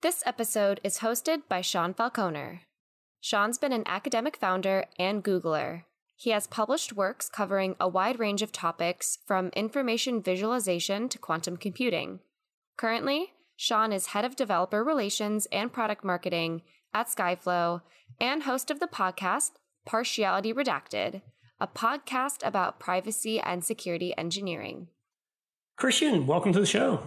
This episode is hosted by Sean Falconer. Sean's been an academic founder and Googler. He has published works covering a wide range of topics from information visualization to quantum computing. Currently, Sean is head of developer relations and product marketing at Skyflow and host of the podcast Partially Redacted, a podcast about privacy and security engineering. Christian, welcome to the show.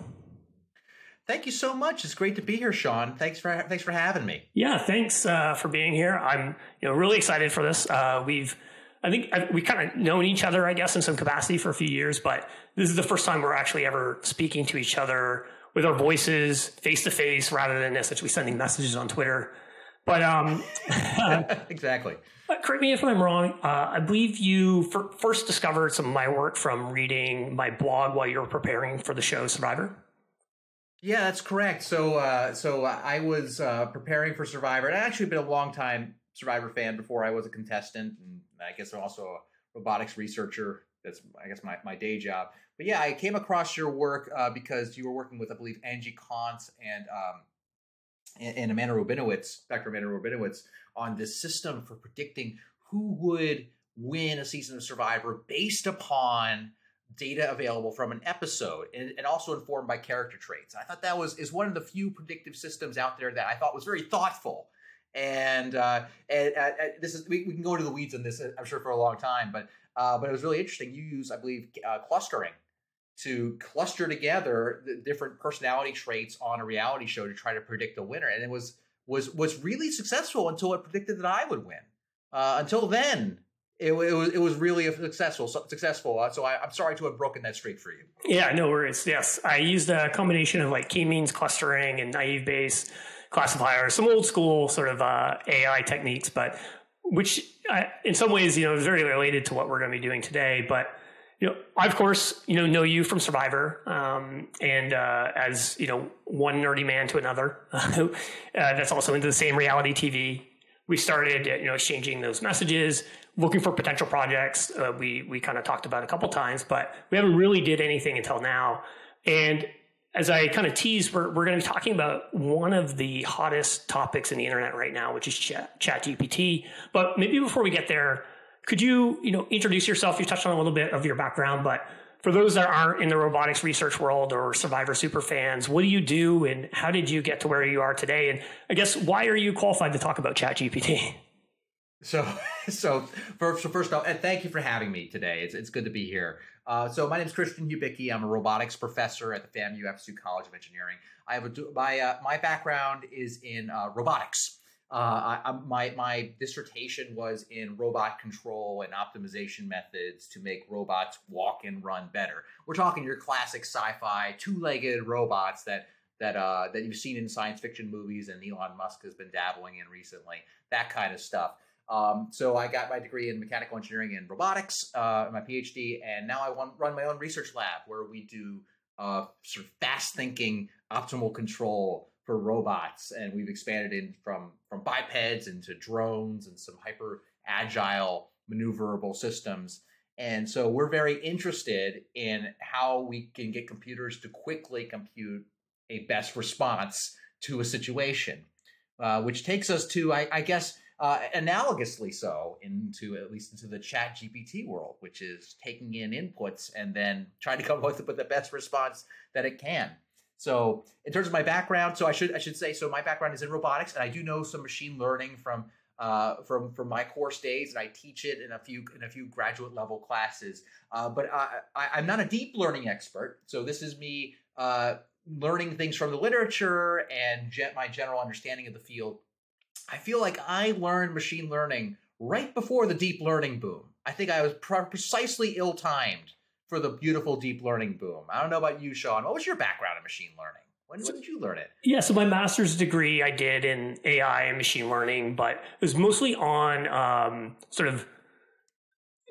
Thank you so much. It's great to be here, Sean. Thanks for thanks for having me. Yeah, thanks uh, for being here. I'm you know really excited for this. Uh, we've I think we kind of known each other, I guess, in some capacity for a few years, but this is the first time we're actually ever speaking to each other with our voices face to face rather than essentially sending messages on Twitter. But um, exactly. Correct me if I'm wrong. Uh, I believe you first discovered some of my work from reading my blog while you were preparing for the show Survivor. Yeah, that's correct. So, uh, so I was uh, preparing for Survivor, and I actually been a long time Survivor fan before I was a contestant, and I guess I'm also a robotics researcher. That's I guess my, my day job. But yeah, I came across your work uh, because you were working with I believe Angie Kantz and um, and, and Amanda Rabinowitz, Dr. Amanda Rabinowitz, on this system for predicting who would win a season of Survivor based upon data available from an episode and, and, also informed by character traits. I thought that was is one of the few predictive systems out there that I thought was very thoughtful. And, uh, and uh, uh this is we, we, can go into the weeds on this uh, I'm sure for a long time, but uh, but it was really interesting. You use I believe clustering to cluster together the different personality traits on a reality show to try to predict a winner, and it was was was really successful until it predicted that I would win. until then, it, it, was it was really successful. Successful. Uh, so I, am sorry to have broken that streak for you. Yeah, no worries. Yes, I used a combination of like k-means clustering and naive Bayes classifiers, some old school sort of uh, AI techniques, but which I, in some ways you know is very related to what we're going to be doing today. But you know, I of course you know know you from Survivor, um, and uh, as you know, one nerdy man to another, uh, that's also into the same reality TV. We started you know exchanging those messages looking for potential projects. Uh, we we kind of talked about a couple times, but we haven't really did anything until now. And as I kind of tease we're we're going to be talking about one of the hottest topics in the internet right now, which is Chat, Chat GPT. But maybe before we get there, could you you know introduce yourself? You touched on a little bit of your background, but for those that aren't in the robotics research world or Survivor super fans, what do you do and how did you get to where you are today? And I guess why are you qualified to talk about ChatGPT? So, so first, so first off, and thank you for having me today. It's, it's good to be here. Uh, so my name is Christian Hubicki. I'm a robotics professor at the FAMU FSU College of Engineering. I have a, my uh, my background is in uh, robotics. Uh, I, my my dissertation was in robot control and optimization methods to make robots walk and run better. We're talking your classic sci-fi two-legged robots that that uh, that you've seen in science fiction movies and Elon Musk has been dabbling in recently. That kind of stuff. Um, so I got my degree in mechanical engineering and robotics, uh, my PhD, and now I want, run my own research lab where we do uh, sort of fast thinking optimal control for robots, and we've expanded in from from bipeds into drones and some hyper agile maneuverable systems. And so we're very interested in how we can get computers to quickly compute a best response to a situation, uh, which takes us to, I, I guess, uh, analogously so into at least into the chat gpt world which is taking in inputs and then trying to come up with the best response that it can so in terms of my background so i should i should say so my background is in robotics and i do know some machine learning from uh, from from my course days, and I teach it in a few in a few graduate level classes. Uh, but I, I, am not a deep learning expert, so this is me uh, learning things from the literature and ge- my general understanding of the field I feel like I learned machine learning right before the deep learning boom. I think I was precisely ill timed for the beautiful deep learning boom. I don't know about you, Sean. What was your background in machine learning? When, when, did you learn it? Yeah, so my master's degree I did in AI and machine learning, but it was mostly on um, sort of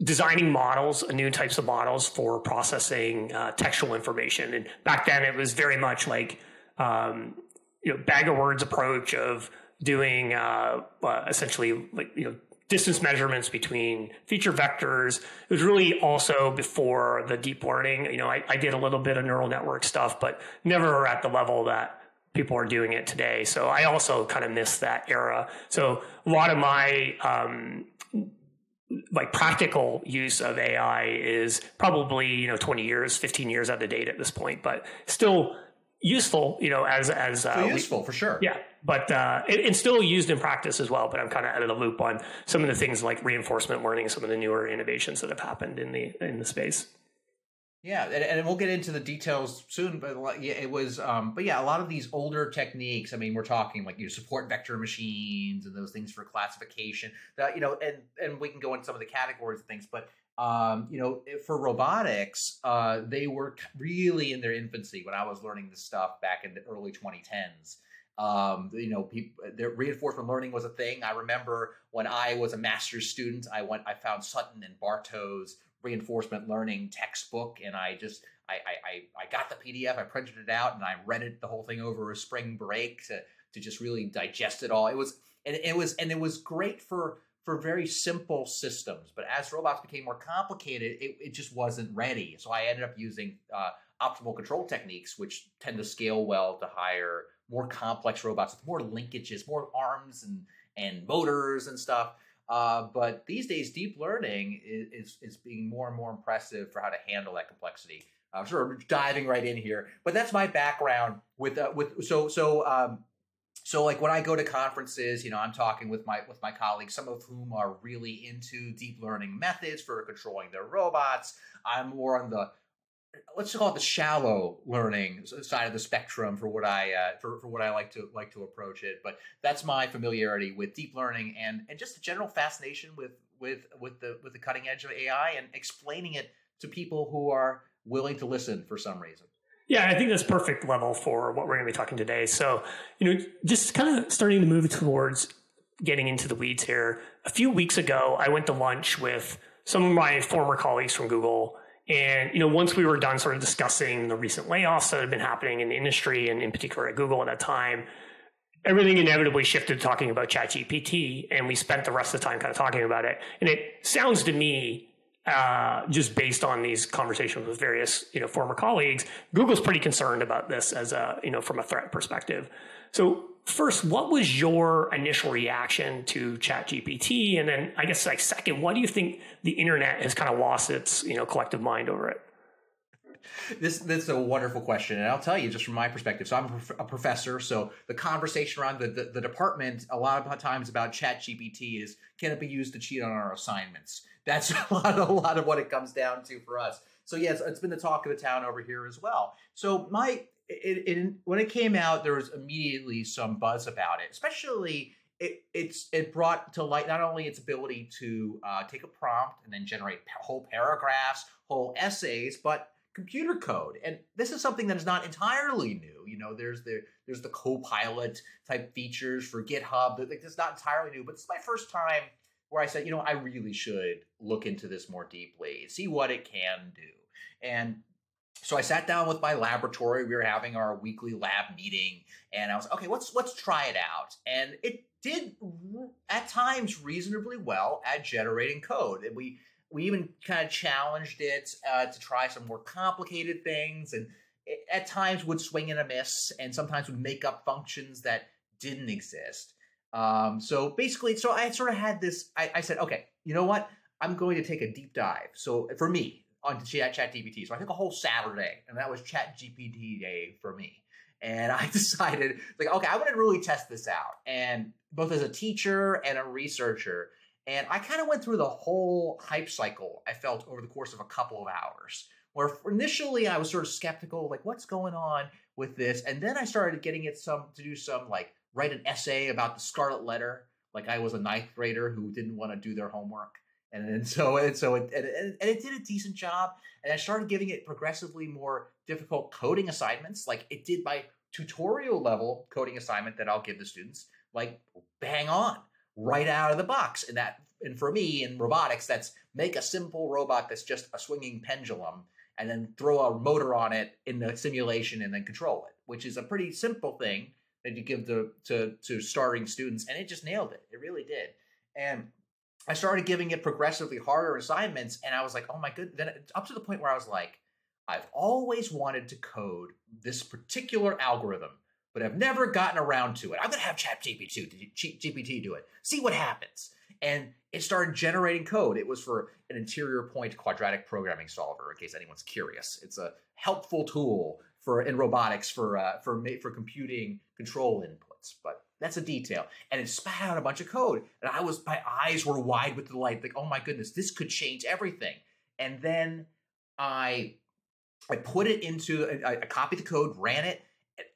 designing models, new types of models for processing uh, textual information. And back then, it was very much like um, you know bag of words approach of doing uh, uh, essentially like you know distance measurements between feature vectors. It was really also before the deep learning. You know, I, I, did a little bit of neural network stuff, but never at the level that people are doing it today. So I also kind of miss that era. So a lot of my um, like practical use of AI is probably you know 20 years, 15 years out of date at this point, but still useful. You know, as as uh, useful we, for sure. Yeah, but uh, it, it's still used in practice as well. But I'm kind of out of the loop on some of the things like reinforcement learning, some of the newer innovations that have happened in the in the space. Yeah, and, and, we'll get into the details soon. But yeah, it was. Um, but yeah, a lot of these older techniques. I mean, we're talking like you know, support vector machines and those things for classification. That you know, and and we can go into some of the categories of things. But um, you know, for robotics, uh, they were really in their infancy when I was learning this stuff back in the early 2010s. Um, you know, people, reinforcement learning was a thing. I remember when I was a master's student, I went, I found Sutton and Barto's reinforcement learning textbook and I just I, I, I got the PDF, I printed it out, and I read it the whole thing over a spring break to to just really digest it all. It was and it was and it was great for for very simple systems. But as robots became more complicated, it, it just wasn't ready. So I ended up using uh, optimal control techniques, which tend to scale well to higher, more complex robots with more linkages, more arms and and motors and stuff. Uh, but these days, deep learning is, is, is, being more and more impressive for how to handle that complexity. I'm sort of diving right in here, but that's my background with uh, with so so um, so like when I go to conferences, you know, I'm talking with my with my colleagues, some of whom are really into deep learning methods for controlling their robots. I'm more on the let's call it the shallow learning side of the spectrum for what I uh, for, for what I like to like to approach it. But that's my familiarity with deep learning and and just a general fascination with with with the with the cutting edge of AI and explaining it to people who are willing to listen for some reason. Yeah, I think that's perfect level for what we're going to be talking today. So, you know, just kind of starting to move towards getting into the weeds here. A few weeks ago, I went to lunch with some of my former colleagues from Google and you know, once we were done sort of discussing the recent layoffs that had been happening in the industry and in particular at Google at that time, everything inevitably shifted to talking about ChatGPT, and we spent the rest of the time kind of talking about it. And it sounds to me, uh, just based on these conversations with various you know former colleagues, Google's pretty concerned about this as a you know from a threat perspective. So first, what was your initial reaction to ChatGPT? And then I guess like second, why do you think the internet has kind of lost its, you know, collective mind over it? This is a wonderful question, and I'll tell you just from my perspective. So I'm a professor, so the conversation around the, the, the department a lot of times about ChatGPT is can it be used to cheat on our assignments? That's a lot a lot of what it comes down to for us. So yes, it's been the talk of the town over here as well. So my it, it, when it came out, there was immediately some buzz about it, especially it, it's it brought to light not only its ability to uh, take a prompt and then generate whole paragraphs, whole essays, but computer code. And this is something that is not entirely new. You know, there's the there's the Copilot type features for GitHub. Like, it's not entirely new, but it's my first time where I said, you know, I really should look into this more deeply, see what it can do. And so I sat down with my laboratory. We were having our weekly lab meeting, and I was okay. Let's let's try it out. And it did at times reasonably well at generating code. And we we even kind of challenged it uh, to try some more complicated things, and it, at times would swing and a miss, and sometimes would make up functions that didn't exist. Um, so basically, so I sort of had this. I, I said, okay, you know what? I'm going to take a deep dive. So for me, onto Chat GPT. So I took a whole Saturday, and that was Chat GPT day for me. And I decided, like, okay, I want to really test this out. And both as a teacher and a researcher. And I kind of went through the whole hype cycle I felt over the course of a couple of hours. Where initially I was sort of skeptical, like, what's going on with this? And then I started getting it some to do some like write an essay about the Scarlet Letter, like I was a ninth grader who didn't want to do their homework and, and so and so it, and, and it did a decent job and i started giving it progressively more difficult coding assignments like it did my tutorial level coding assignment that i'll give the students like bang on right out of the box. And that and for me in robotics that's make a simple robot that's just a swinging pendulum and then throw a motor on it in the simulation and then control it which is a pretty simple thing that you give to to, to starting students and it just nailed it. It really did. And I started giving it progressively harder assignments, and I was like, oh my good. Then up to the point where I was like, I've always wanted to code this particular algorithm but I've never gotten around to it. I'm to have ChatGPT GPT do it. See what happens. And it started generating code. It was for an interior point quadratic programming solver, in case anyone's curious. It's a helpful tool for in robotics for uh, for for computing control inputs. But that's a detail. And it spat out a bunch of code, and I was my eyes were wide with delight. Like, oh my goodness, this could change everything. And then I I put it into I, I copied the code, ran it,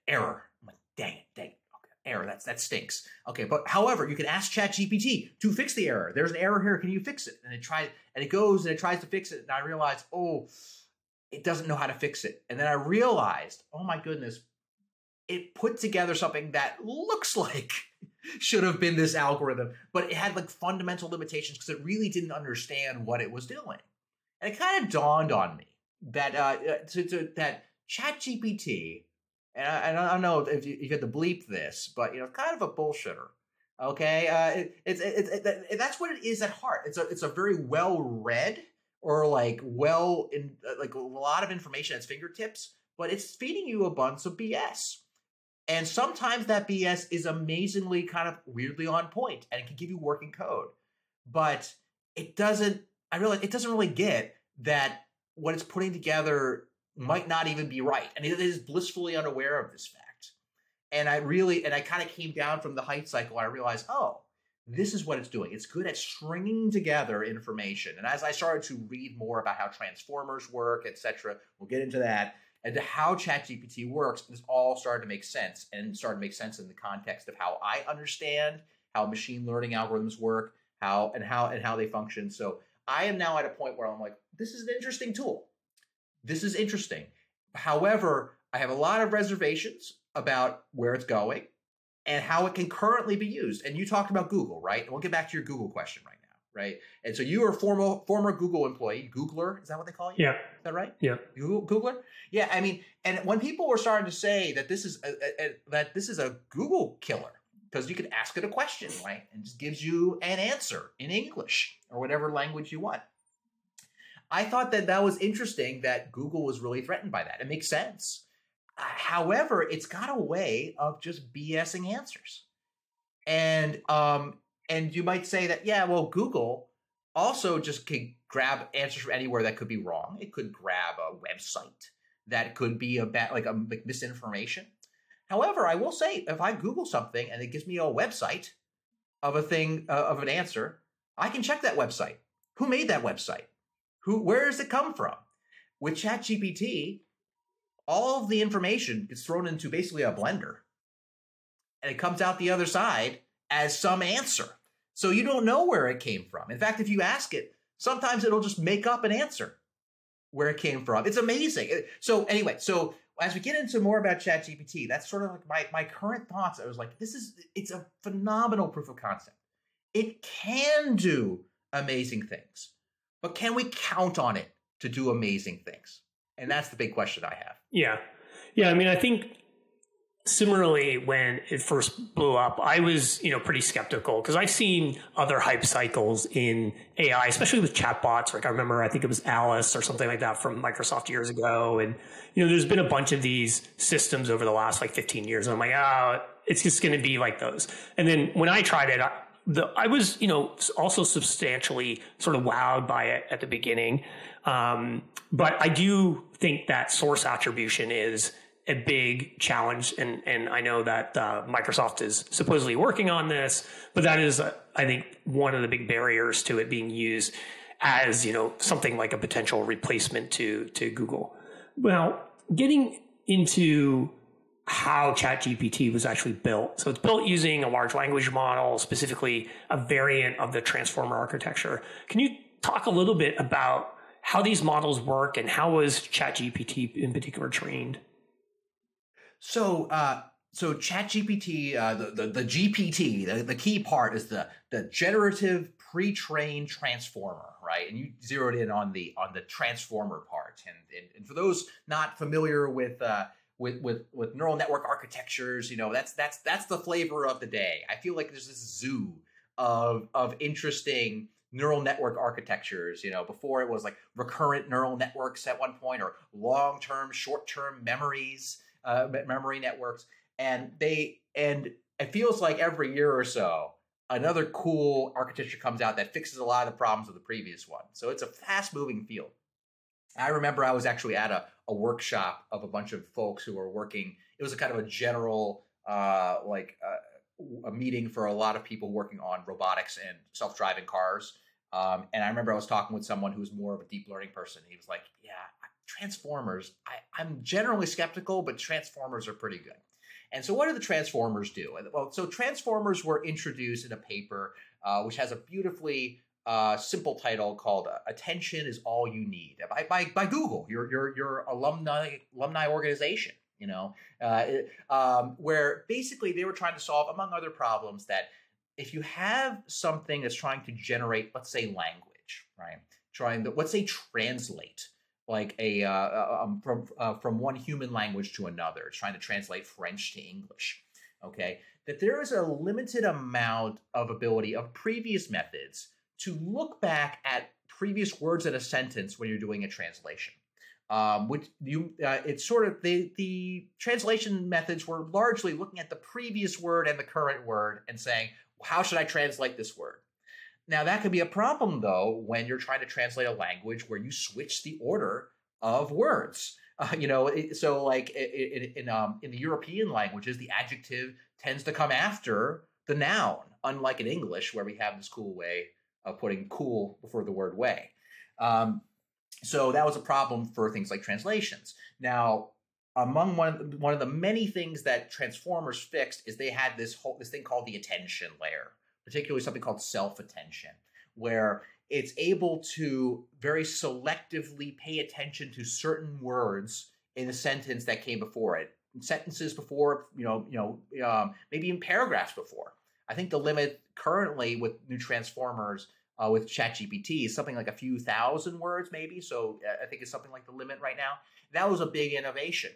error. I'm like, dang it, dang it. Error. That's that stinks. Okay, but however, you can ask ChatGPT to fix the error. There's an error here. Can you fix it? And it tries, and it goes and it tries to fix it. And I realized, oh, it doesn't know how to fix it. And then I realized, oh my goodness, it put together something that looks like should have been this algorithm, but it had like fundamental limitations because it really didn't understand what it was doing. And it kind of dawned on me that uh, uh to, to, that ChatGPT, and I, and I don't know if you, you had to bleep this, but you know, kind of a bullshitter. Okay, uh, it, it's it's it, it, that's what it is at heart. It's a it's a very well read or like well in uh, like a lot of information at its fingertips, but it's feeding you a bunch of BS. And sometimes that BS is amazingly kind of weirdly on point and it can give you working code. But it doesn't, I realize it doesn't really get that what it's putting together might not even be right. And it is blissfully unaware of this fact. And I really, and I kind of came down from the hype cycle. I realized, oh, this is what it's doing. It's good at stringing together information. And as I started to read more about how transformers work, etc., we'll get into that, and to how ChatGPT works, this all started to make sense and started to make sense in the context of how I understand how machine learning algorithms work, how and how and how they function. So I am now at a point where I'm like, this is an interesting tool. This is interesting. However, I have a lot of reservations about where it's going and how it can currently be used. And you talked about Google, right? And we'll get back to your Google question right now, right? And so you are a former former Google employee, Googler, is that what they call you? Yeah. Is that right? Yeah. Google, Googler? Yeah, I mean, and when people were starting to say that this is a, a, a, that this is a Google killer, because you can ask it a question, right? And just gives you an answer in English or whatever language you want. I thought that that was interesting that Google was really threatened by that. It makes sense. Uh, however, it's got a way of just BSing answers. And um and you might say that yeah, well Google also just can grab answers from anywhere that could be wrong. It could grab a website that could be a bad like a like misinformation. However, I will say if I Google something and it gives me a website of a thing uh, of an answer, I can check that website. Who made that website? Who where does it come from? With ChatGPT, all of the information gets thrown into basically a blender and it comes out the other side as some answer. So you don't know where it came from. In fact, if you ask it, sometimes it'll just make up an answer where it came from. It's amazing. So anyway, so as we get into more about ChatGPT, that's sort of like my, my current thoughts. I was like, this is it's a phenomenal proof of concept. It can do amazing things, but can we count on it to do amazing things? And that's the big question I have. Yeah. Yeah. I mean, I think similarly when it first blew up i was you know pretty skeptical because i've seen other hype cycles in ai especially with chatbots. Like i remember i think it was alice or something like that from microsoft years ago. And you know there's been a bunch of these systems over the last like 15 years. And i'm like oh it's just going to be like those. And then when i tried it I, the, I was, you know, also substantially sort of wowed by it at the beginning. Um, but I do think that source attribution is a big challenge, and and I know that uh, Microsoft is supposedly working on this, but that is, uh, I think, one of the big barriers to it being used as you know something like a potential replacement to to Google. Well, getting into how ChatGPT was actually built. So it's built using a large language model, specifically a variant of the transformer architecture. Can you talk a little bit about how these models work and how was ChatGPT in particular trained? So, uh, so ChatGPT, uh, the, the the GPT, the, the key part is the the generative pre-trained transformer, right? And you zeroed in on the on the transformer part. And and, and for those not familiar with uh, with with with neural network architectures, you know that's that's that's the flavor of the day. I feel like there's this zoo of of interesting neural network architectures. You know, before it was like recurrent neural networks at one point, or long term, short term memories uh, memory networks. and they and it feels like every year or so another cool architecture comes out that fixes a lot of the problems of the previous one. So it's a fast moving field. I remember I was actually at a, a workshop of a bunch of folks who were working. It was a kind of a general, uh, like uh, a meeting for a lot of people working on robotics and self driving cars. Um, and I remember I was talking with someone who was more of a deep learning person. He was like, "Yeah, Transformers. I, I'm generally skeptical, but Transformers are pretty good." And so, what do the Transformers do? Well, so Transformers were introduced in a paper uh, which has a beautifully uh, simple title called uh, "Attention is All You Need" by by, by Google, your your your alumni alumni organization. You know, uh, um, where basically they were trying to solve, among other problems, that if you have something that's trying to generate, let's say, language, right? Trying to let's say translate like a uh, uh, um, from uh, from one human language to another, it's trying to translate French to English. Okay, that there is a limited amount of ability of previous methods to look back at previous words in a sentence when you're doing a translation. Um, which you, uh, it's sort of the the translation methods were largely looking at the previous word and the current word and saying, how should I translate this word? Now, that could be a problem, though, when you're trying to translate a language where you switch the order of words. Uh, you know, it, so like in, in, um, in the European languages, the adjective tends to come after the noun, unlike in English, where we have this cool way of putting cool before the word way. Um, so that was a problem for things like translations. Now, among one of the, one of the many things that transformers fixed is they had this whole this thing called the attention layer particularly something called self attention, where it's able to very selectively pay attention to certain words in a sentence that came before it, sentences before, you know, you know, um, maybe in paragraphs before. I think the limit currently with new transformers uh, with ChatGPT is something like a few thousand words, maybe. So uh, I think it's something like the limit right now. That was a big innovation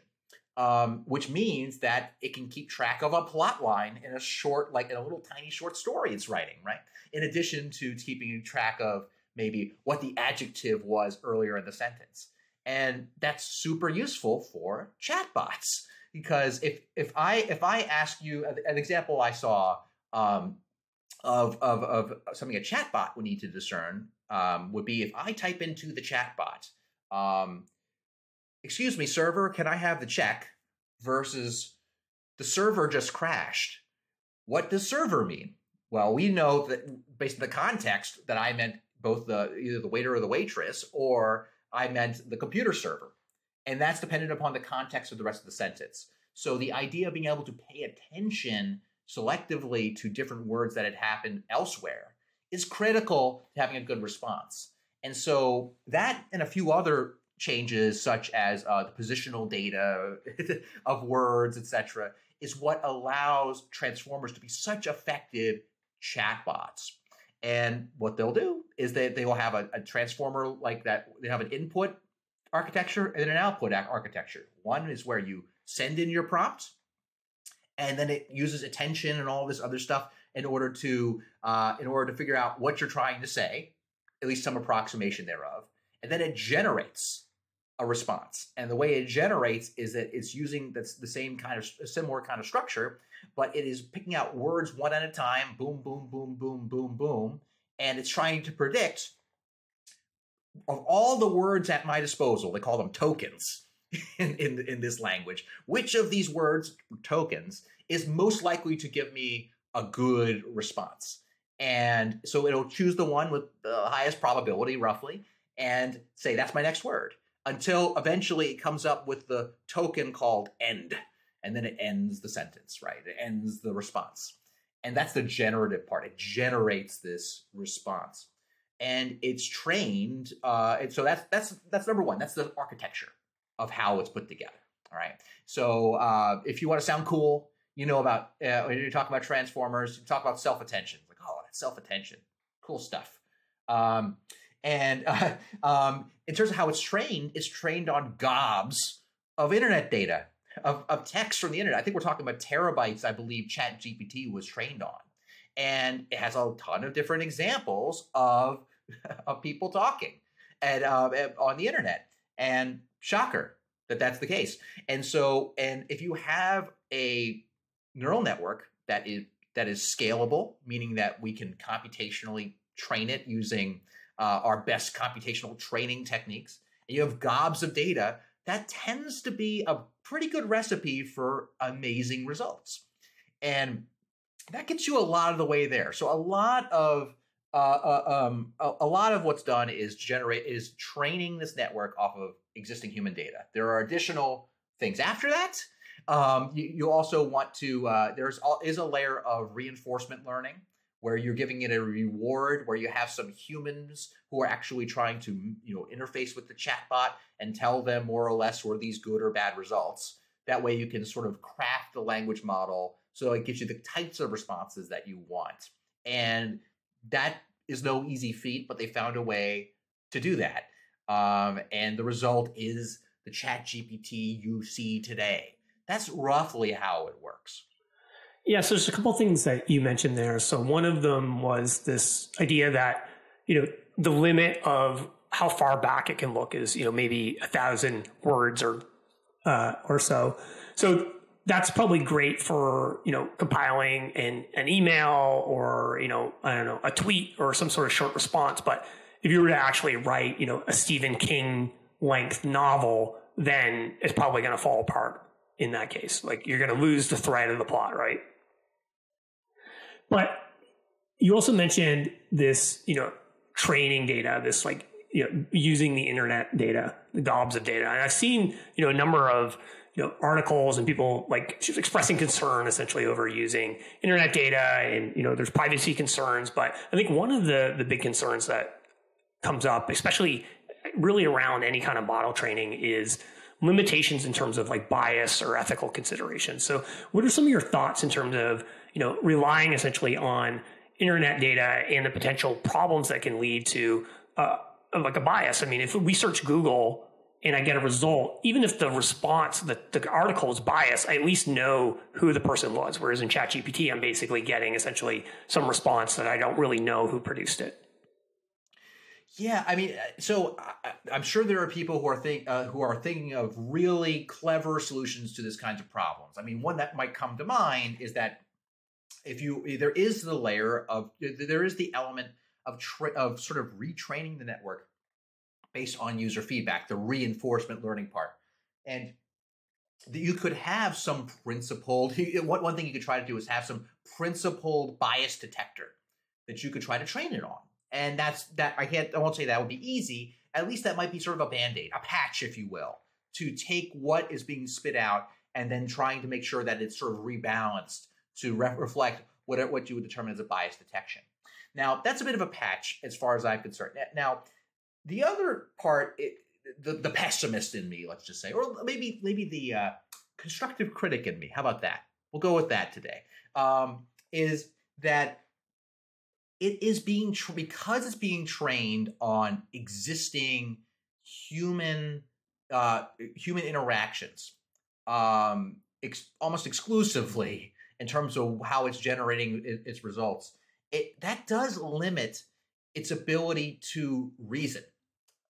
um, which means that it can keep track of a plot line in a short, like in a little tiny short story it's writing, right? In addition to keeping track of maybe what the adjective was earlier in the sentence. And that's super useful for chatbots because if if I if I ask you an example I saw um, of, of of something a chatbot would need to discern um, would be if I type into the chatbot. Um, excuse me, server, can I have the check? Versus the server just crashed. What does server mean? Well, we know that based on the context that I meant both the either the waiter or the waitress, or I meant the computer server. And that's dependent upon the context of the rest of the sentence. So the idea of being able to pay attention selectively to different words that had happened elsewhere is critical to having a good response. And so that and a few other changes such as uh, the positional data of words, etc., is what allows transformers to be such effective chatbots. And what they'll do is that they will have a, a transformer like that. They have an input architecture and an output architecture. One is where you send in your prompt, and then it uses attention and all this other stuff in order to uh, in order to figure out what you're trying to say, at least some approximation thereof, and then it generates a response. And the way it generates is that it's using that's the same kind of similar kind of structure, but it is picking out words one at a time, boom, boom, boom, boom, boom, boom, and it's trying to predict of all the words at my disposal. They call them tokens in in, in this language. Which of these words tokens is most likely to give me a good response? And so it'll choose the one with the highest probability, roughly, and say that's my next word until eventually it comes up with the token called end. And then it ends the sentence, right? It ends the response. And that's the generative part. It generates this response. And it's trained. Uh, and so that's that's that's number one. That's the architecture of how it's put together. All right. So uh, if you want to sound cool, you know about uh, when you talk about transformers, you talk about self attention. Like, oh, that's self attention. Cool stuff. Um, and uh, um, in terms of how it's trained, it's trained on gobs of internet data, of, of text from the internet. I think we're talking about terabytes, I believe Chat GPT was trained on. And it has a ton of different examples of, of people talking and uh, on the internet. And shocker that that's the case. And so, and if you have a neural network that is that is scalable, meaning that we can computationally train it using uh, our best computational training techniques. And you have gobs of data. That tends to be a pretty good recipe for amazing results, and that gets you a lot of the way there. So a lot of uh, uh, um, a, a, lot of what's done is generate is training this network off of existing human data. There are additional things after that. Um, you, you, also want to uh, there's is a layer of reinforcement learning where you're giving it a reward where you have some humans who are actually trying to you know interface with the chatbot and tell them more or less were these good or bad results. That way you can sort of craft the language model so it gives you the types of responses that you want. And that is no easy feat, but they found a way to do that. Um, and the result is the chat GPT you see today. That's roughly how it works. Yeah, so there's a couple things that you mentioned there. So one of them was this idea that, you know, the limit of how far back it can look is, you know, maybe a thousand words or uh, or so. So that's probably great for you know compiling an, an email or you know I don't know a tweet or some sort of short response. But if you were to actually write you know a Stephen King length novel, then it's probably going to fall apart in that case. Like you're going to lose the thread of the plot, right? But you also mentioned this you know training data, this like you know using the internet data, the gobs of data, and I've seen you know a number of you know, articles and people like expressing concern essentially over using internet data and, you know, there's privacy concerns. But I think one of the, the big concerns that comes up, especially really around any kind of model training is limitations in terms of like bias or ethical considerations. So what are some of your thoughts in terms of, you know, relying essentially on internet data and the potential problems that can lead to uh, like a bias? I mean, if we search Google and I get a result, even if the response, the, the article is biased, I at least know who the person was. Whereas in ChatGPT, I'm basically getting essentially some response that I don't really know who produced it. Yeah, I mean, so I, am sure there are people who are think uh, who are thinking of really clever solutions to this kinds of problems. I mean, one that might come to mind is that if you eh, there is the layer of eh, there is the element of tra- of sort of retraining the network based on user feedback, the reinforcement learning part. And that you could have some principled, eh, one thing you could try to do is have some principled bias detector that you could try to train it on. And that's that I can't I won't say that would be easy. At least that might be sort of a band-aid, a patch, if you will, to take what is being spit out and then trying to make sure that it's sort of rebalanced to re- reflect what, what you would determine as a bias detection. Now, that's a bit of a patch as far as I'm concerned. Now, the other part, it, the the pessimist in me, let's just say, or maybe maybe the uh, constructive critic in me. How about that? We'll go with that today. Um, is that it is being tra- because it's being trained on existing human uh, human interactions, um, ex- almost exclusively in terms of how it's generating its results. It that does limit its ability to reason.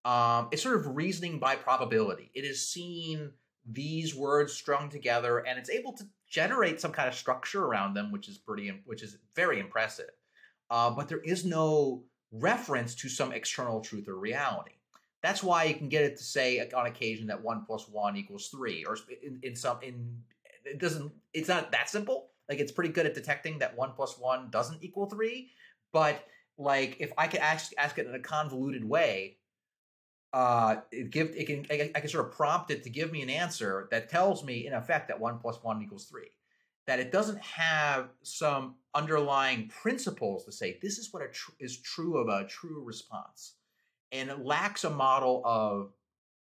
Um, it's sort of reasoning by probability. It is seeing these words strung together, and it's able to generate some kind of structure around them, which is pretty, which is very impressive. Uh, but there is no reference to some external truth or reality. That's why you can get it to say on occasion that one plus one equals three, or in, in some in it doesn't. It's not that simple. Like it's pretty good at detecting that one plus one doesn't equal three, but like if I could ask ask it in a convoluted way, uh, it give it can I, I, can sort of prompt it to give me an answer that tells me in effect that one plus one equals three. That it doesn't have some underlying principles to say this is what tr- is true of a true response, and it lacks a model of.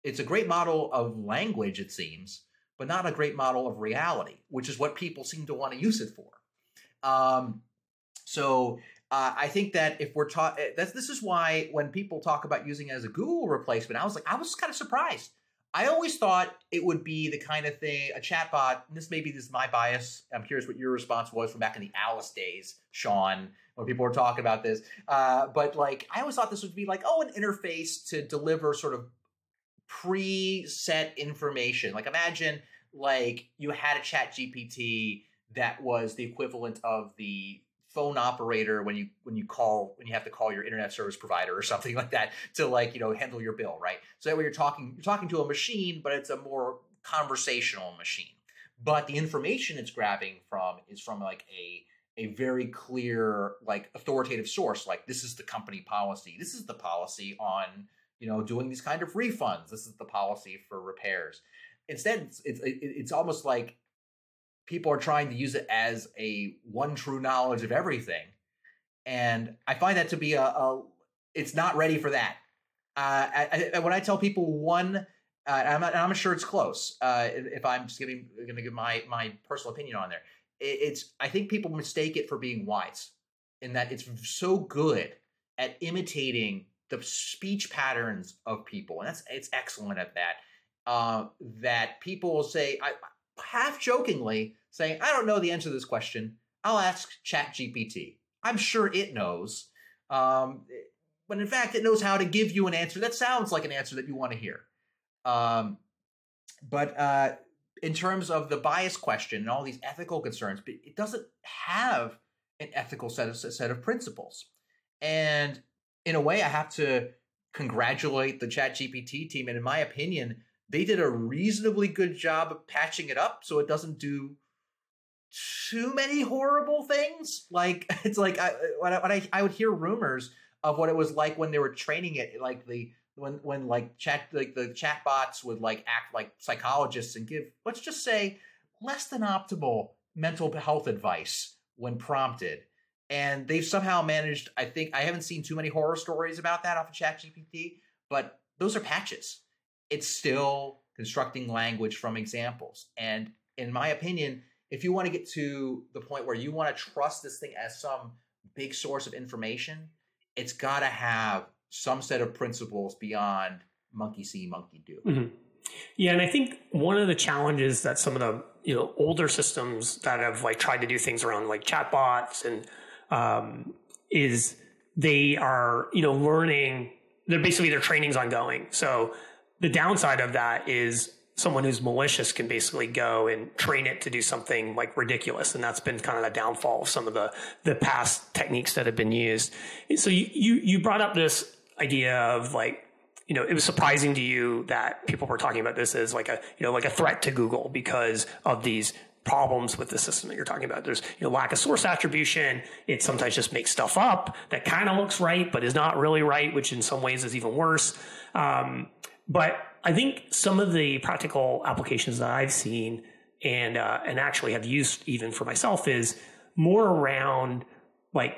It's a great model of language, it seems, but not a great model of reality, which is what people seem to want to use it for. Um, so uh, I think that if we're talking, eh, this is why when people talk about using it as a Google replacement, I was like, I was kind of surprised. I always thought it would be the kind of thing, a chatbot. this maybe this is my bias. I'm curious what your response was from back in the Alice days, Sean, when people were talking about this. Uh, but like, I always thought this would be like, oh, an interface to deliver sort of preset information. Like, imagine like you had a Chat GPT that was the equivalent of the phone operator when you when you call when you have to call your internet service provider or something like that to like you know handle your bill right? So that way you're talking you're talking to a machine but it's a more conversational machine. But the information it's grabbing from is from like a a very clear like authoritative source like this is the company policy this is the policy on you know doing these kind of refunds this is the policy for repairs instead it's it's, it's almost like people are trying to use it as a one true knowledge of everything and i find that to be a, a it's not ready for that. Uh, I, I, when i tell people one uh, I'm, I'm sure it's close uh, if i'm just giving going to give my my personal opinion on there it, it's i think people mistake it for being wise in that it's so good at imitating the speech patterns of people and that's it's excellent at that uh, that people will say I, half jokingly saying, I don't know the answer to this question. I'll ask ChatGPT. I'm sure it knows. Um, but in fact, it knows how to give you an answer that sounds like an answer that you want to hear. Um, but uh, in terms of the bias question and all these ethical concerns, it doesn't have an ethical set of set of principles. And in a way, I have to congratulate the ChatGPT team. And in my opinion, they did a reasonably good job of patching it up so it doesn't do too many horrible things. Like it's like I when I, when I, I would hear rumors of what it was like when they were training it, like the when when like chat like the chatbots would like act like psychologists and give let's just say less than optimal mental health advice when prompted. And they've somehow managed, I think I haven't seen too many horror stories about that off of ChatGPT, but those are patches it's still constructing language from examples. And in my opinion, if you want to get to the point where you want to trust this thing as some big source of information, it's got to have some set of principles beyond monkey see, monkey do. Mm-hmm. Yeah, and I think one of the challenges that some of the you know older systems that have like tried to do things around like chatbots and um, is they are you know learning. They're basically their training's ongoing. So the downside of that is someone who's malicious can basically go and train it to do something like ridiculous and that's been kind of the downfall of some of the the past techniques that have been used so you you, you brought up this idea of like you know, it was surprising to you that people were talking about this as like a, you know, like a threat to Google because of these problems with the system that you're talking about. There's you know lack of source attribution. It sometimes just makes stuff up that kind of looks right but is not really right, which in some ways is even worse. Um, but I think some of the practical applications that I've seen and uh, and actually have used even for myself is more around like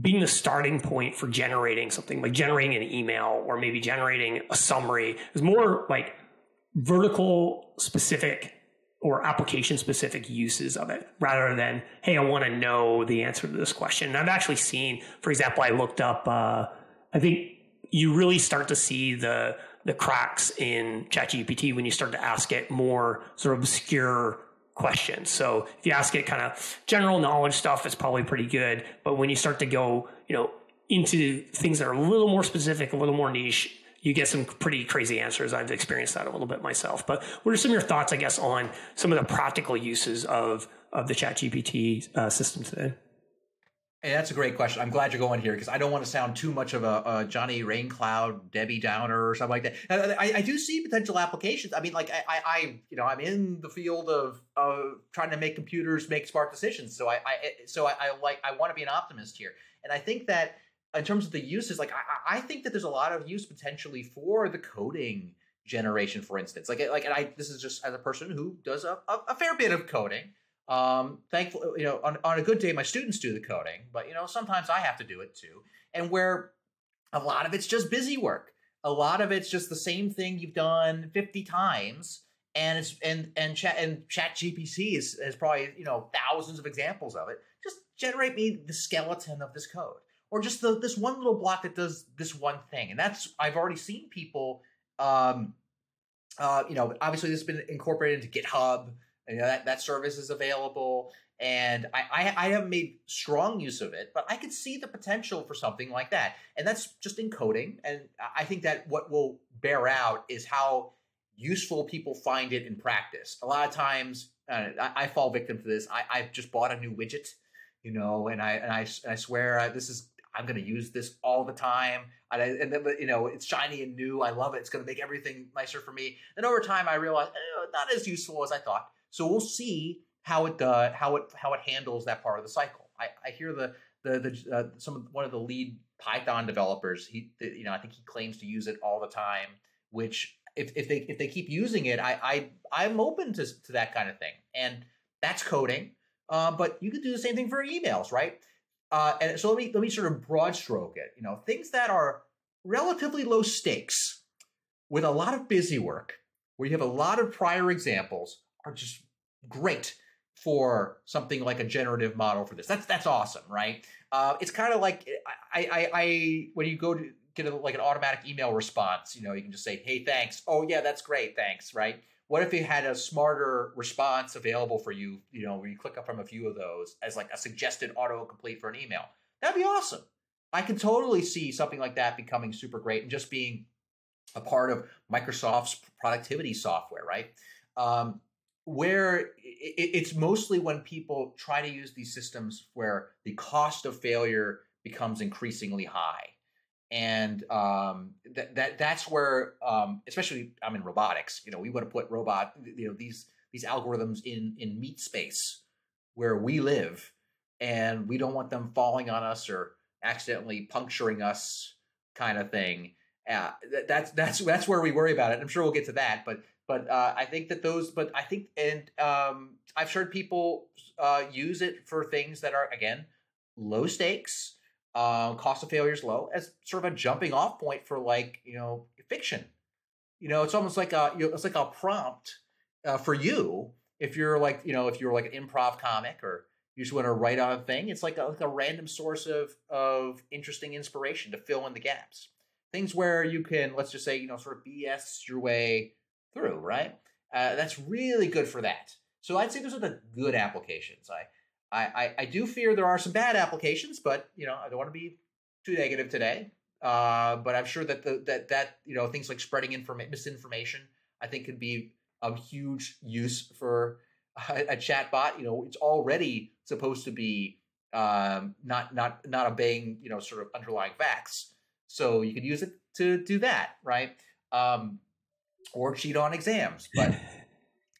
being the starting point for generating something like generating an email or maybe generating a summary is more like vertical specific or application specific uses of it rather than hey i want to know the answer to this question. And i've actually seen for example i looked up uh, i think you really start to see the the cracks in ChatGPT when you start to ask it more sort of obscure questions. So if you ask it kind of general knowledge stuff, it's probably pretty good. But when you start to go, you know, into things that are a little more specific, a little more niche, you get some pretty crazy answers. I've experienced that a little bit myself. But what are some of your thoughts, I guess, on some of the practical uses of of the ChatGPT uh, system today? Hey, that's a great question. I'm glad you're going here because I don't want to sound too much of a, a Johnny Raincloud, Debbie Downer, or something like that. Uh, uh I, I, do see potential applications. I mean, like I, I, you know, I'm in the field of of trying to make computers make smart decisions. So I, I eh, so I, I like I want to be an optimist here, and I think that in terms of the uses, like I, I think that there's a lot of use potentially for the coding generation, for instance. Like eh, like, and I this is just as a person who does a, a, a fair bit of coding. Um, thankful, you know, on, on a good day, my students do the coding, but you know, sometimes I have to do it too. And where a lot of it's just busy work. A lot of it's just the same thing you've done 50 times. And it's and and chat and chat GPT is has probably, you know, thousands of examples of it. Just generate me the skeleton of this code. Or just the, this one little block that does this one thing. And that's I've already seen people um uh, you know, obviously this has been incorporated into GitHub you know, that, that service is available. And I, I, I haven't made strong use of it, but I could see the potential for something like that. And that's just encoding. And I think that what will bear out is how useful people find it in practice. A lot of times uh, I, I, fall victim to this. I, I just bought a new widget, you know, and I and I, I swear I, this is I'm going to use this all the time. And, I, and then, you know, it's shiny and new. I love it. It's going to make everything nicer for me. And over time, I realized eh, not as useful as I thought. So we'll see how it uh, how it how it handles that part of the cycle. I, I hear the the, the uh, some one of the lead Python developers. He you know I think he claims to use it all the time. Which if, if they if they keep using it, I I I'm open to to that kind of thing. And that's coding. Uh, but you could do the same thing for emails, right? Uh, and so let me let me sort of broad stroke it. You know, things that are relatively low stakes with a lot of busy work, where you have a lot of prior examples, are just great for something like a generative model for this. That's that's awesome, right? Uh, it's kind of like I, I I when you go to get a, like an automatic email response, you know, you can just say, "Hey, thanks." Oh yeah, that's great, thanks, right? What if you had a smarter response available for you, you know, where you click up from a few of those as like a suggested autocomplete for an email? That'd be awesome. I can totally see something like that becoming super great and just being a part of Microsoft's productivity software, right? Um, where it's mostly when people try to use these systems where the cost of failure becomes increasingly high and um, that that that's where, um, especially I'm in robotics. You know, we want to put robot, you know, these these algorithms in in meat space where we live, and we don't want them falling on us or accidentally puncturing us, kind of thing. Uh, that's that's that's where we worry about it. I'm sure we'll get to that, but but uh, I think that those, but I think, and um, I've heard people uh, use it for things that are again low stakes uh, cost of failure is low as sort of a jumping off point for like you know fiction. You know, it's almost like a you know, it's like a prompt uh, for you if you're like you know if you're like an improv comic or you just want to write on a thing. It's like a, like a random source of of interesting inspiration to fill in the gaps. Things where you can let's just say you know sort of BS your way through. Right, uh, that's really good for that. So I'd say those are the good applications. I I, I, do fear there are some bad applications, but you know I don't want to be too negative today. Uh, but I'm sure that the that that you know things like spreading informa- misinformation I think could be a huge use for a, a chat bot. You know, it's already supposed to be um, not not not obeying you know sort of underlying facts, so you could use it to do that, right? Um, or cheat on exams, but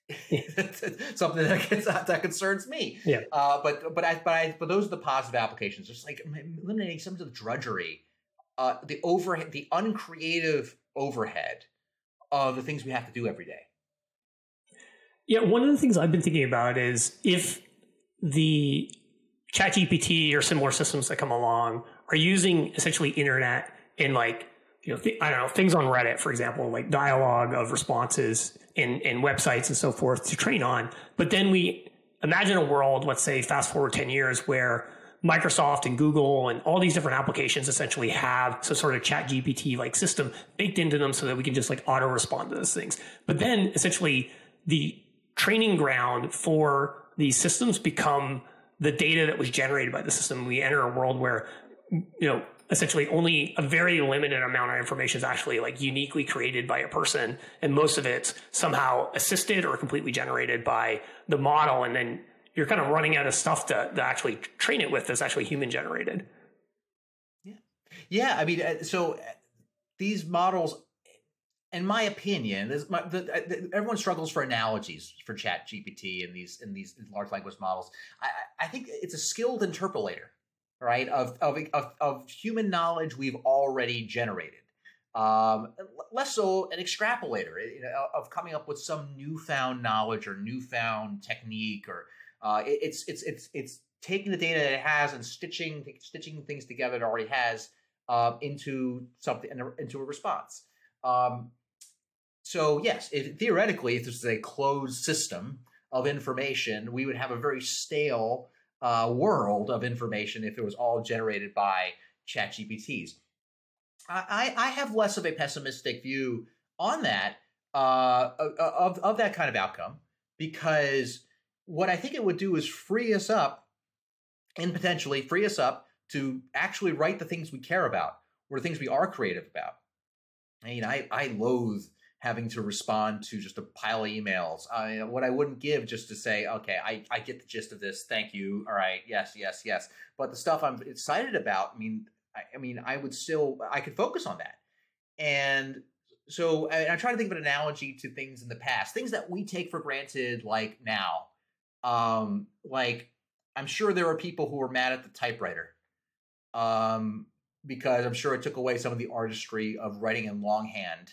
something that, gets, that concerns me. Yeah. Uh, but but I but I but those are the positive applications. Just like eliminating some of the drudgery, uh, the overhead, the uncreative overhead of the things we have to do every day. Yeah, one of the things I've been thinking about is if the ChatGPT or similar systems that come along are using essentially internet in like you know th- I don't know things on Reddit, for example, like dialogue of responses in, in websites and so forth to train on. But then we imagine a world, let's say fast forward 10 years where Microsoft and Google and all these different applications essentially have some sort of chat GPT like system baked into them so that we can just like auto respond to those things. But then essentially the training ground for these systems become the data that was generated by the system. We enter a world where, you know, essentially only a very limited amount of information is actually like uniquely created by a person and most of it's somehow assisted or completely generated by the model and then you're kind of running out of stuff to, to actually train it with that's actually human generated. Yeah. Yeah i mean uh, so uh, these models in my opinion, my, the, the, everyone struggles for analogies for Chat GPT and these and these large language models. I, I think it's a skilled interpolator right of, of of of human knowledge we've already generated. Um, less so an extrapolator you know, of coming up with some newfound knowledge or newfound technique or uh, it, it's it's it's it's taking the data that it has and stitching stitching things together it already has uh, into something into a response. Um, so yes if, theoretically if this is a closed system of information we would have a very stale uh, world of information if it was all generated by chat GPTs. I, I have less of a pessimistic view on that uh, of, of that kind of outcome because what I think it would do is free us up and potentially free us up to actually write the things we care about or the things we are creative about. I mean, I, I loathe having to respond to just a pile of emails. I, what I wouldn't give just to say, okay, I, I get the gist of this. Thank you. All right. Yes, yes, yes. But the stuff I'm excited about, I mean, I, I mean, I would still, I could focus on that. And so I, I'm trying to think of an analogy to things in the past, things that we take for granted, like now. Um, like I'm sure there are people who are mad at the typewriter. Um, because I'm sure it took away some of the artistry of writing in longhand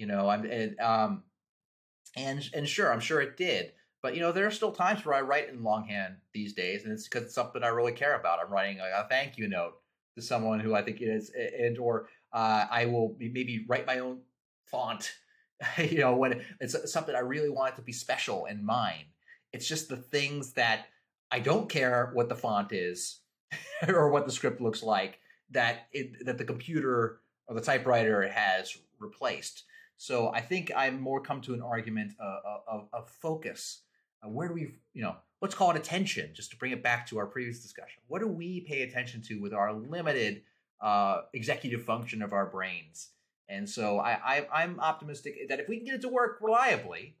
you know, I'm and, um, and and sure, I'm sure it did. But you know, there are still times where I write in longhand these days, and it's because it's something I really care about. I'm writing a, a thank you note to someone who I think it is, and or uh, I will maybe write my own font. you know, when it's something I really want it to be special and mine. It's just the things that I don't care what the font is or what the script looks like that it, that the computer or the typewriter has replaced. So I think I'm more come to an argument uh, uh, of, of focus. Uh, where do we, you know, let's call it attention, just to bring it back to our previous discussion. What do we pay attention to with our limited uh, executive function of our brains? And so I, I, am optimistic that if we can get it to work reliably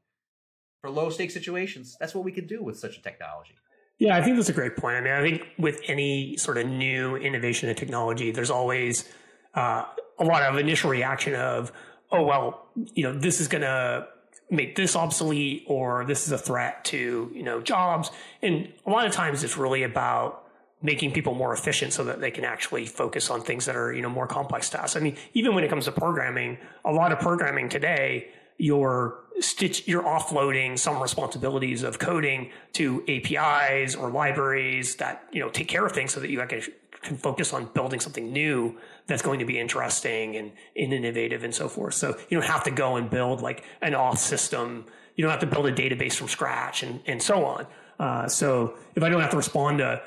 for low stake situations, that's what we can do with such a technology. Yeah, I think that's a great point. I mean, I think with any sort of new innovation in technology, there's always uh, a lot of initial reaction of, oh well, you know, this is going to make this obsolete or this is a threat to, you know, jobs. And a lot of times it's really about making people more efficient so that they can actually focus on things that are, you know, more complex tasks. I mean, even when it comes to programming, a lot of programming today, you're stitch, you're offloading some responsibilities of coding to APIs or libraries that, you know, take care of things so that you can can focus on building something new that's going to be interesting and, and innovative and so forth. So you don't have to go and build like an auth system. You don't have to build a database from scratch and, and so on. Uh, so if I don't have to respond to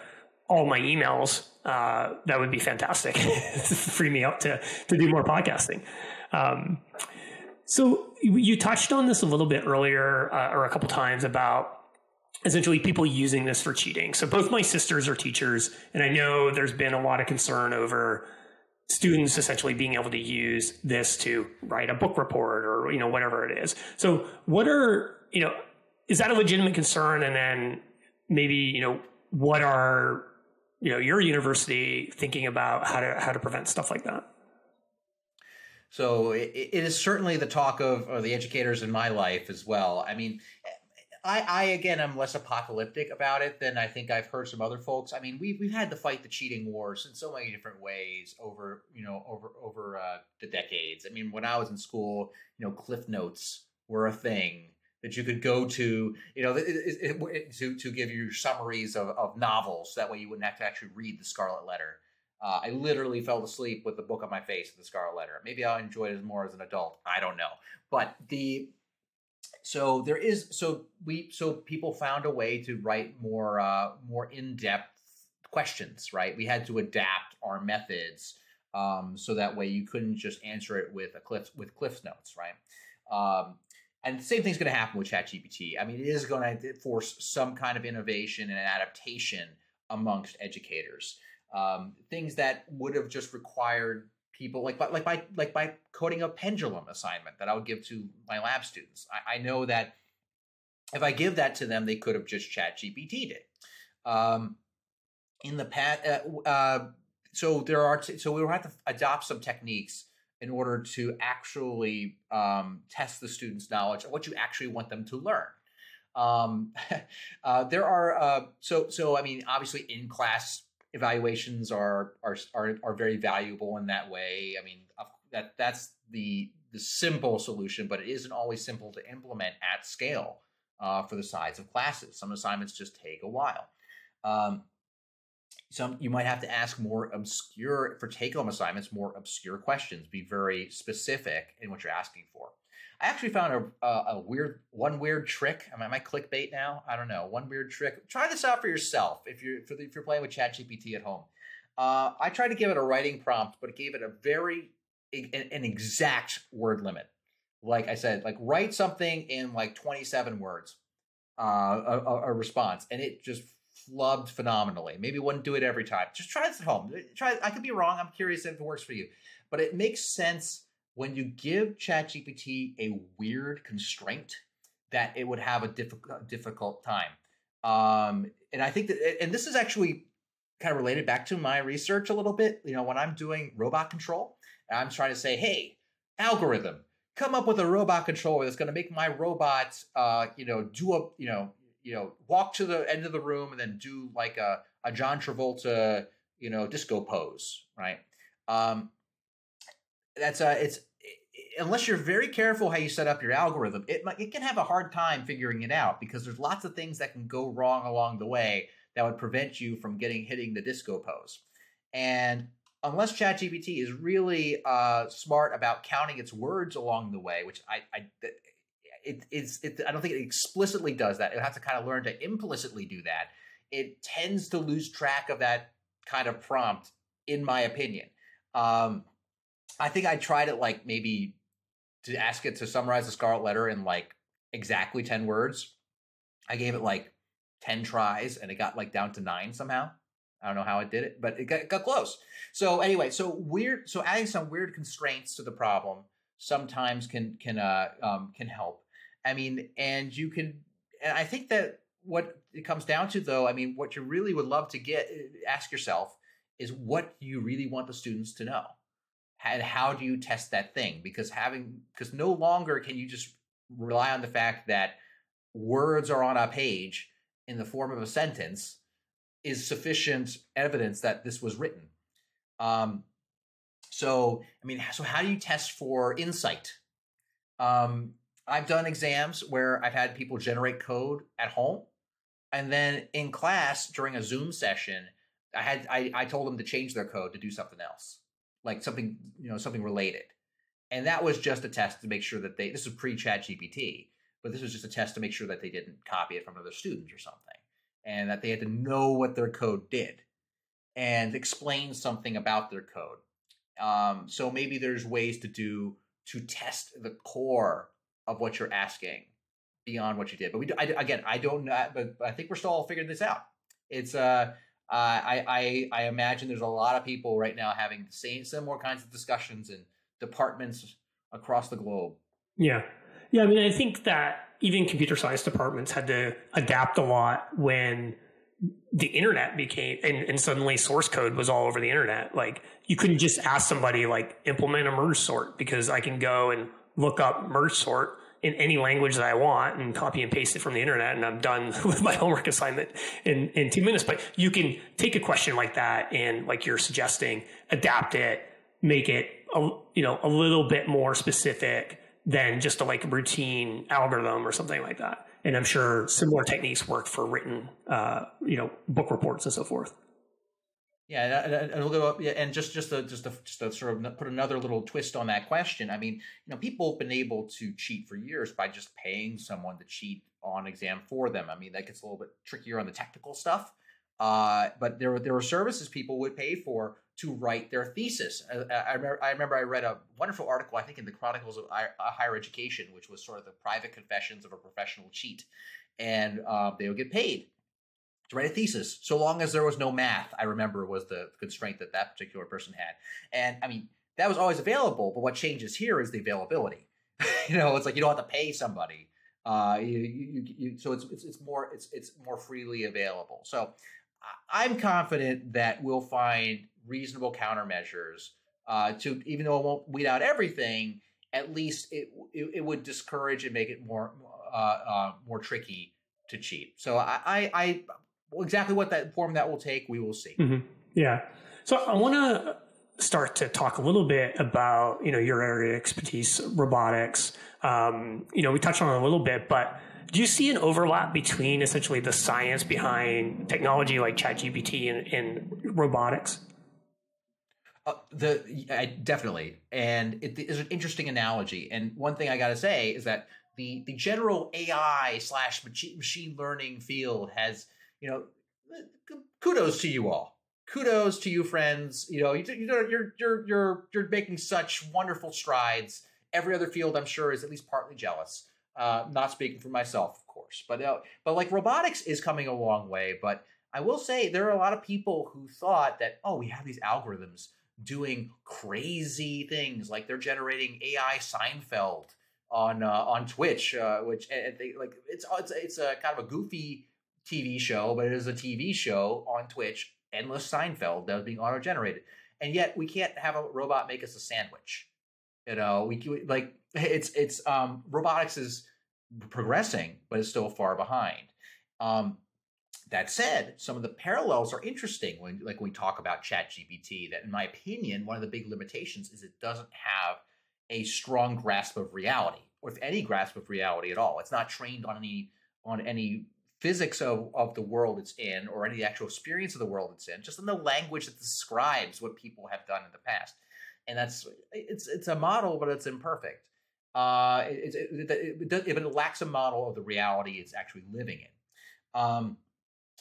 all my emails, uh, that would be fantastic. Free me up to, to do more podcasting. Um, so you touched on this a little bit earlier uh, or a couple times about essentially people using this for cheating. So both my sisters are teachers, and I know there's been a lot of concern over students essentially being able to use this to write a book report or you know whatever it is. So what are you know is that a legitimate concern? And then maybe you know what are you know your university thinking about how to how to prevent stuff like that? So it, it is certainly the talk of or the educators in my life as well. I mean, I, I again, I'm less apocalyptic about it than I think I've heard some other folks. I mean, we've we've had to fight the cheating wars in so many different ways over you know over over uh, the decades. I mean, when I was in school, you know, Cliff Notes were a thing that you could go to, you know, it, it, it, to to give you summaries of, of novels. That way, you wouldn't have to actually read the Scarlet Letter. Uh, I literally fell asleep with the book on my face, the Scarlet Letter. Maybe I'll enjoy it more as an adult. I don't know, but the so there is so we so people found a way to write more uh, more in depth questions. Right, we had to adapt our methods um, so that way you couldn't just answer it with a cliff with Cliff Notes. Right. Um, and the same thing's going to happen with ChatGPT. I mean, it is going to force some kind of innovation and adaptation amongst educators. Um, things that would have just required people like by, like by like by coding a pendulum assignment that I would give to my lab students. I, I know that if I give that to them, they could have just Chat GPT'd it. Um, in the past, uh, uh, so there are t- so we will have to adopt some techniques in order to actually um, test the students' knowledge of what you actually want them to learn. Um, uh, there are uh, so so I mean obviously in class evaluations are are are, are very valuable in that way. I mean, that that's the the simple solution, but it isn't always simple to implement at scale uh, for the size of classes. Some assignments just take a while. Um, some you might have to ask more obscure for take-home assignments, more obscure questions. Be very specific in what you're asking for. I actually found a, a, a weird one weird trick. Am I, am I clickbait now? I don't know. One weird trick. Try this out for yourself if you're if you're playing with ChatGPT at home. Uh, I tried to give it a writing prompt, but it gave it a very an, an exact word limit. Like I said, like write something in like 27 words, uh, a, a response, and it just flubbed phenomenally. Maybe wouldn't do it every time. Just try this at home. Try. I could be wrong. I'm curious if it works for you, but it makes sense when you give ChatGPT a weird constraint, that it would have a difficult difficult time. Um, and I think that, and this is actually kind of related back to my research a little bit. You know, when I'm doing robot control, I'm trying to say, hey, algorithm, come up with a robot controller that's going to make my robot, uh, you know, do a, you know, you know, walk to the end of the room and then do like a, a John Travolta, you know, disco pose, right? Um, that's a, it's, unless you're very careful how you set up your algorithm, it it can have a hard time figuring it out because there's lots of things that can go wrong along the way that would prevent you from getting hitting the disco pose. And unless ChatGPT is really uh, smart about counting its words along the way, which I, I it, it's it, I don't think it explicitly does that. It has to kind of learn to implicitly do that. It tends to lose track of that kind of prompt, in my opinion. Um, I think I tried it like maybe to ask it to summarize the Scarlet Letter in like exactly 10 words. I gave it like 10 tries and it got like down to nine somehow. I don't know how it did it, but it got, got close. So anyway, so weird, so adding some weird constraints to the problem sometimes can can uh um, can help. I mean, and you can, and I think that what it comes down to, though, I mean, what you really would love to get, ask yourself, is what you really want the students to know and how do you test that thing? Because having because no longer can you just rely on the fact that words are on a page in the form of a sentence is sufficient evidence that this was written. Um, so i mean so how do you test for insight? Um, i've done exams where i've had people generate code at home and then in class during a zoom session i had i, I told them to change their code to do something else like something you know something related. And that was just a test to make sure that they this was pre chat gpt but this was just a test to make sure that they didn't copy it from another student or something and that they had to know what their code did and explain something about their code. Um, so maybe there's ways to do to test the core of what you're asking beyond what you did but we do, I, again i don't know but i think we're still all figuring this out. It's uh, Uh, I, I, I imagine there's a lot of people right now having the same similar kinds of discussions in departments across the globe. Yeah, yeah. I mean, I think that even computer science departments had to adapt a lot when the internet became and, and suddenly source code was all over the internet. Like you couldn't just ask somebody like implement a merge sort because I can go and look up merge sort in any language that I want and copy and paste it from the internet and I'm done with my homework assignment in, in two minutes. But you can take a question like that and like you're suggesting, adapt it, make it, a, you know, a little bit more specific than just a like routine algorithm or something like that. And I'm sure similar techniques work for written, uh, you know, book reports and so forth. Yeah, and, and, and, yeah, and just just to, just to, just to sort of put another little twist on that question. I mean, you know, people have been able to cheat for years by just paying someone to cheat on exam for them. I mean, that gets a little bit trickier on the technical stuff. Uh, but there were there were services people would pay for to write their thesis. I, I, remember, I remember I read a wonderful article, I think, in the Chronicles of Higher Education, which was sort of the private confessions of a professional cheat, and uh, they would get paid to write a thesis, so long as there was no math. I remember was the constraint that that particular person had, and I mean that was always available. But what changes here is the availability. you know, it's like you don't have to pay somebody. Uh, you, you, you, so it's, it's it's more it's it's more freely available. So I'm confident that we'll find reasonable countermeasures uh, to even though it won't weed out everything. At least it it, it would discourage and make it more uh, uh, more tricky to cheat. So I, I, I exactly what that form that will take, we will see. Mm-hmm. Yeah. So I want to start to talk a little bit about you know your area of expertise, robotics. Um, you know, we touched on it a little bit, but do you see an overlap between essentially the science behind technology like ChatGPT and, and robotics? Uh, the I, definitely, and it is an interesting analogy. And one thing I got to say is that the the general AI slash machine learning field has you know, kudos to you all. Kudos to you, friends. You know, you're you're you're you're making such wonderful strides. Every other field, I'm sure, is at least partly jealous. Uh, not speaking for myself, of course, but uh, but like robotics is coming a long way. But I will say there are a lot of people who thought that oh, we have these algorithms doing crazy things like they're generating AI Seinfeld on uh, on Twitch, uh, which and they, like it's it's it's a kind of a goofy TV show, but it is a TV show on Twitch, endless Seinfeld that was being auto generated, and yet we can't have a robot make us a sandwich. You know, we like it's it's um robotics is progressing, but it's still far behind. Um, that said, some of the parallels are interesting when, like, when we talk about ChatGPT. That, in my opinion, one of the big limitations is it doesn't have a strong grasp of reality, or if any grasp of reality at all. It's not trained on any on any physics of, of the world it's in, or any actual experience of the world it's in, just in the language that describes what people have done in the past. And that's it's it's a model, but it's imperfect. Uh, it, it, it, it, it lacks a model of the reality it's actually living in. Um,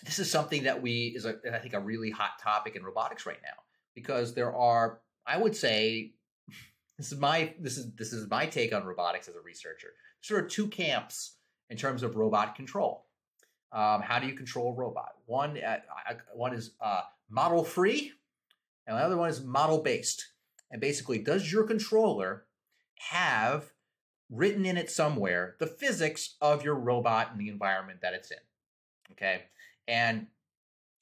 this is something that we is a, I think a really hot topic in robotics right now because there are I would say this is my this is this is my take on robotics as a researcher. There are two camps in terms of robot control. Um, how do you control a robot? One uh, one is uh, model free, and the other one is model based. And basically, does your controller have written in it somewhere the physics of your robot and the environment that it's in? Okay, and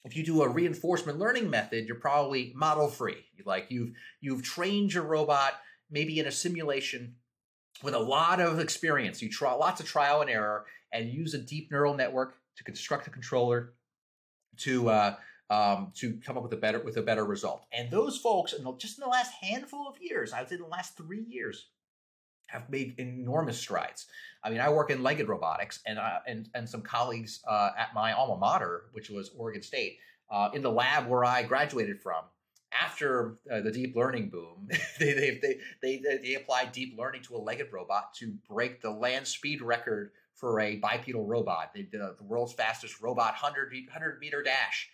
if you do a reinforcement learning method, you're probably model free. Like you've you've trained your robot maybe in a simulation with a lot of experience. You try lots of trial and error and use a deep neural network to construct a controller to uh, um, to come up with a better with a better result. And those folks, in the, just in the last handful of years, I would say the last three years, have made enormous strides. I mean, I work in legged robotics, and uh, and and some colleagues uh, at my alma mater, which was Oregon State, uh, in the lab where I graduated from. After uh, the deep learning boom, they, they, they they they applied deep learning to a legged robot to break the land speed record for a bipedal robot. They did a, the world's fastest robot 100, 100 meter dash,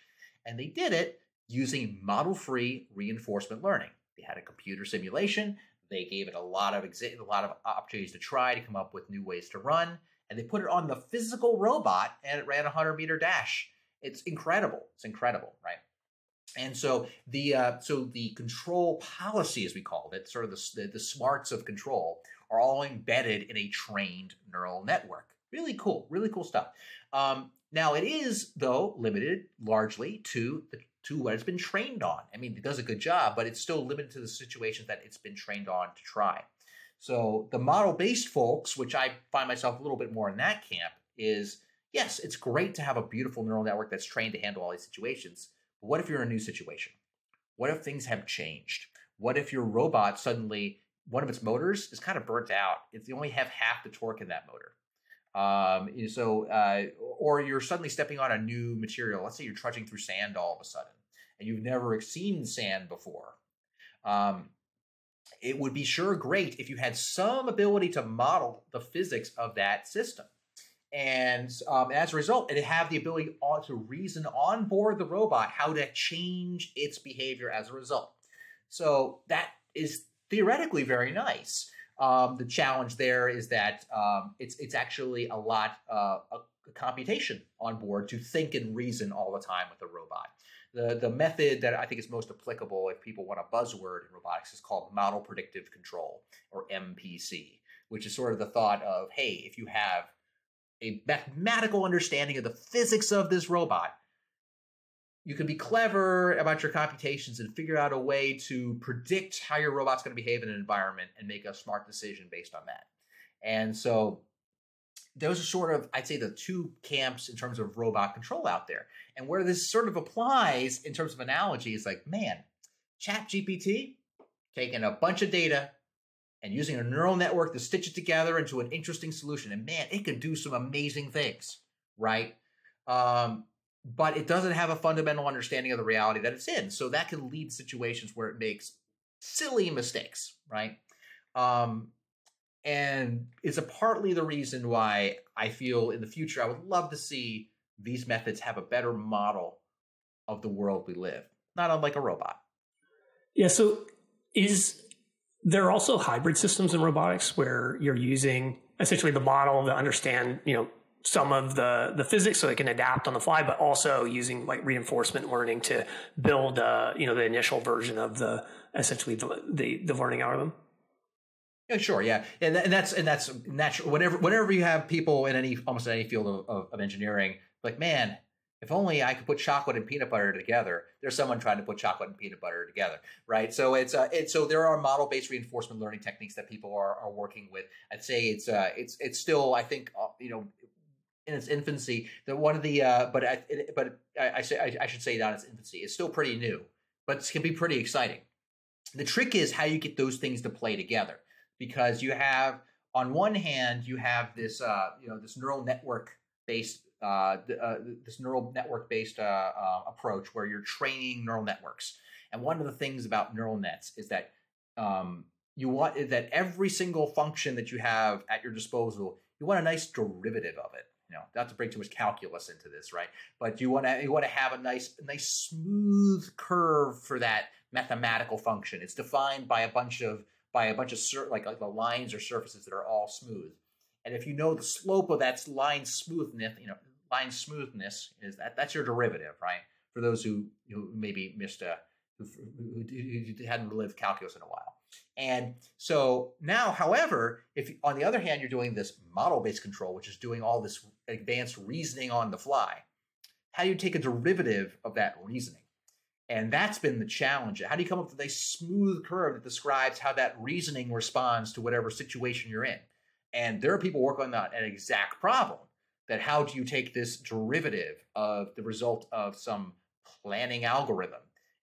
and they did it using model-free reinforcement learning. They had a computer simulation they gave it a lot of exa- a lot of opportunities to try to come up with new ways to run, and they put it on the physical robot, and it ran a hundred meter dash. It's incredible. It's incredible, right? And so the uh, so the control policy, as we called it, sort of the, the, the smarts of control, are all embedded in a trained neural network. Really cool, really cool stuff. Um, now it is though limited largely to the to what it's been trained on. I mean, it does a good job, but it's still limited to the situations that it's been trained on to try. So the model based folks, which I find myself a little bit more in that camp, is yes, it's great to have a beautiful neural network that's trained to handle all these situations. But what if you're in a new situation? What if things have changed? What if your robot suddenly, one of its motors is kind of burnt out? It's you only have half the torque in that motor. Um, so, uh, or you're suddenly stepping on a new material. Let's say you're trudging through sand all of a sudden and you've never seen sand before. Um, it would be sure great if you had some ability to model the physics of that system. And um, as a result, it have the ability to reason on board the robot how to change its behavior as a result. So that is theoretically very nice. Um, the challenge there is that um, it's it's actually a lot uh, a computation on board to think and reason all the time with the robot. The, the method that I think is most applicable if people want a buzzword in robotics is called model predictive control or MPC, which is sort of the thought of, hey, if you have a mathematical understanding of the physics of this robot, you can be clever about your computations and figure out a way to predict how your robot's going to behave in an environment and make a smart decision based on that. And so those are sort of, I'd say, the two camps in terms of robot control out there. And where this sort of applies in terms of analogy is like, man, Chat GPT taking a bunch of data and using a neural network to stitch it together into an interesting solution. And man, it can do some amazing things, right? Um, but it doesn't have a fundamental understanding of the reality that it's in. So that can lead situations where it makes silly mistakes, right? Um, and it's a partly the reason why I feel in the future I would love to see these methods have a better model of the world we live, not unlike a robot. Yeah. So is there also hybrid systems in robotics where you're using essentially the model to understand, you know, some of the the physics so it can adapt on the fly, but also using like reinforcement learning to build uh, you know the initial version of the essentially the the, the learning algorithm. Yeah, sure, yeah, and, and that's and that's natural. Whenever whenever you have people in any almost any field of, of, of engineering, like man, if only I could put chocolate and peanut butter together. There's someone trying to put chocolate and peanut butter together, right? So it's uh, it's so there are model based reinforcement learning techniques that people are, are working with. I'd say it's uh, it's it's still I think uh, you know in its infancy. That one of the uh, but I it, but I, I say I, I should say not its infancy. It's still pretty new, but it can be pretty exciting. The trick is how you get those things to play together because you have on one hand you have this uh, you know this neural network based uh, uh, this neural network based uh, uh, approach where you're training neural networks. And one of the things about neural nets is that um, you want that every single function that you have at your disposal, you want a nice derivative of it. You know, not to bring too much calculus into this, right? But you want to you want to have a nice nice smooth curve for that mathematical function. It's defined by a bunch of by a bunch of sur- like, like the lines or surfaces that are all smooth. And if you know the slope of that line smoothness, you know, line smoothness is that that's your derivative, right? For those who who maybe missed a who, who, who hadn't lived calculus in a while. And so now, however, if on the other hand you're doing this model-based control, which is doing all this advanced reasoning on the fly, how do you take a derivative of that reasoning? And that's been the challenge. How do you come up with a smooth curve that describes how that reasoning responds to whatever situation you're in? And there are people working on that an exact problem. That how do you take this derivative of the result of some planning algorithm?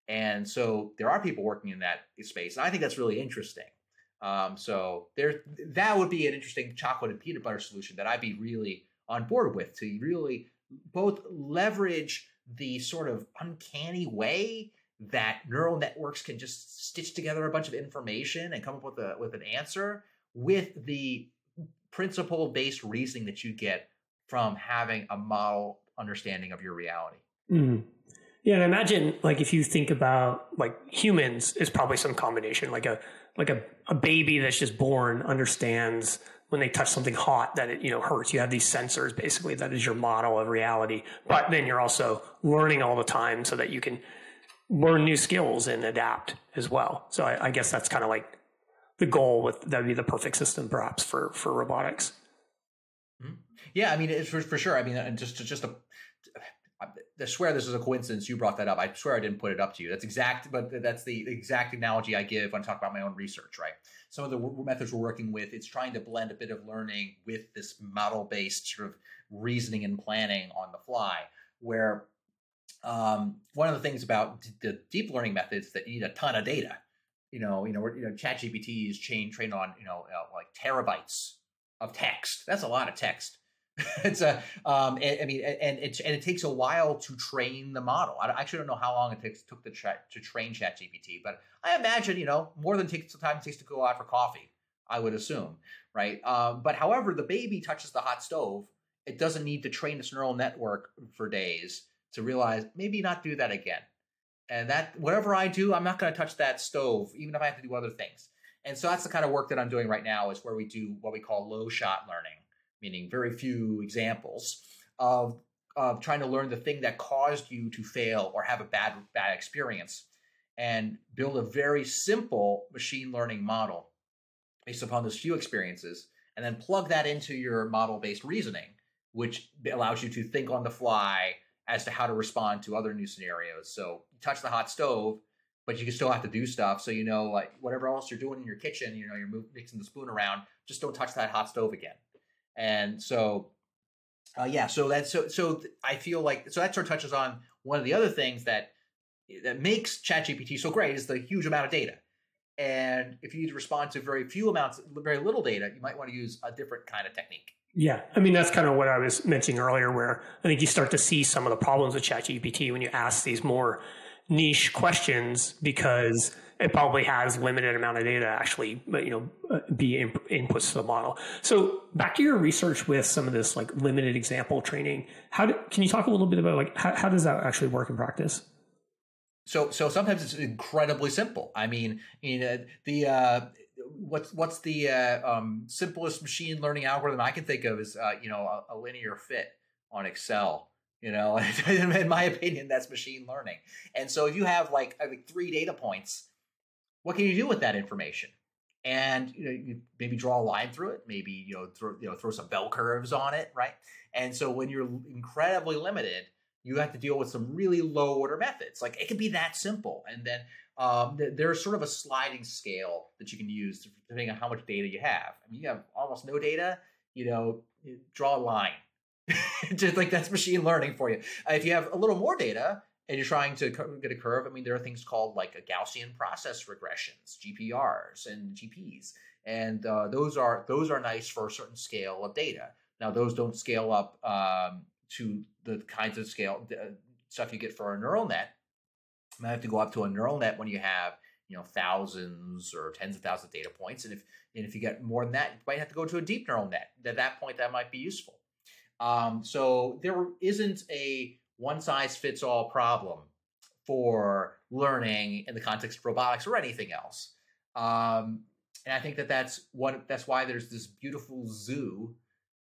And so there are people working in that space, and I think that's really interesting. Um, so there, that would be an interesting chocolate and peanut butter solution that I'd be really on board with to really both leverage the sort of uncanny way that neural networks can just stitch together a bunch of information and come up with a with an answer with the principle based reasoning that you get from having a model understanding of your reality. Mm. Yeah, and imagine like if you think about like humans, is probably some combination. Like a like a, a baby that's just born understands when they touch something hot that it you know hurts. You have these sensors basically that is your model of reality. But then you're also learning all the time so that you can learn new skills and adapt as well. So I, I guess that's kind of like the goal with that would be the perfect system perhaps for for robotics. Mm-hmm. Yeah, I mean, it's for, for sure. I mean, just just a. I swear this is a coincidence. You brought that up. I swear I didn't put it up to you. That's exact, but that's the exact analogy I give when I talk about my own research. Right. Some of the methods we're working with, it's trying to blend a bit of learning with this model-based sort of reasoning and planning on the fly. Where um, one of the things about the deep learning methods that you need a ton of data you know, you know, you know, ChatGPT is chain trained on, you know, uh, like terabytes of text. That's a lot of text. it's a, um, I mean, and it and it takes a while to train the model. I actually don't know how long it takes took the chat to train ChatGPT, but I imagine you know more than takes the time it takes to go out for coffee. I would assume, right? Um, but however, the baby touches the hot stove. It doesn't need to train its neural network for days to realize maybe not do that again. And that whatever I do, I'm not going to touch that stove, even if I have to do other things. And so that's the kind of work that I'm doing right now is where we do what we call low shot learning, meaning very few examples of of trying to learn the thing that caused you to fail or have a bad bad experience and build a very simple machine learning model based upon those few experiences and then plug that into your model based reasoning which allows you to think on the fly as to how to respond to other new scenarios. So you touch the hot stove, but you can still have to do stuff. So you know, like whatever else you're doing in your kitchen, you know, you're moving, mixing the spoon around, just don't touch that hot stove again. And so, uh, yeah, so that's so so I feel like so that sort of touches on one of the other things that that makes ChatGPT so great is the huge amount of data. And if you need to respond to very few amounts, very little data, you might want to use a different kind of technique. Yeah, I mean that's kind of what I was mentioning earlier, where I think you start to see some of the problems with ChatGPT when you ask these more niche questions because it probably has limited amount of data to actually, you know, uh, be in, inputs to the model. So back to your research with some of this like limited example training, how do, can you talk a little bit about like how, how does that actually work in practice? So, so sometimes it's incredibly simple. I mean, you know, the uh, what's what's the uh, um, simplest machine learning algorithm I can think of is uh, you know a, a, linear fit on Excel. You know, in my opinion, that's machine learning. And so if you have like like three data points, what can you do with that information? And you know, you maybe draw a line through it, maybe you know throw you know throw some bell curves on it, right? And so when you're incredibly limited, you have to deal with some really low order methods. Like it can be that simple, and then um, there's sort of a sliding scale that you can use depending on how much data you have. I mean, you have almost no data, you know, draw a line. Just like that's machine learning for you. Uh, if you have a little more data and you're trying to get a curve, I mean, there are things called like a Gaussian process regressions, GPRs and GPs, and uh, those are those are nice for a certain scale of data. Now, those don't scale up um, to the kinds of scale uh, stuff you get for a neural net. You might have to go up to a neural net when you have you know thousands or tens of thousands of data points. And if and if you get more than that you might have to go to a deep neural net. At that point that might be useful. Um, so there isn't a one size fits all problem for learning in the context of robotics or anything else. Um, and i think that that's what that's why there's this beautiful zoo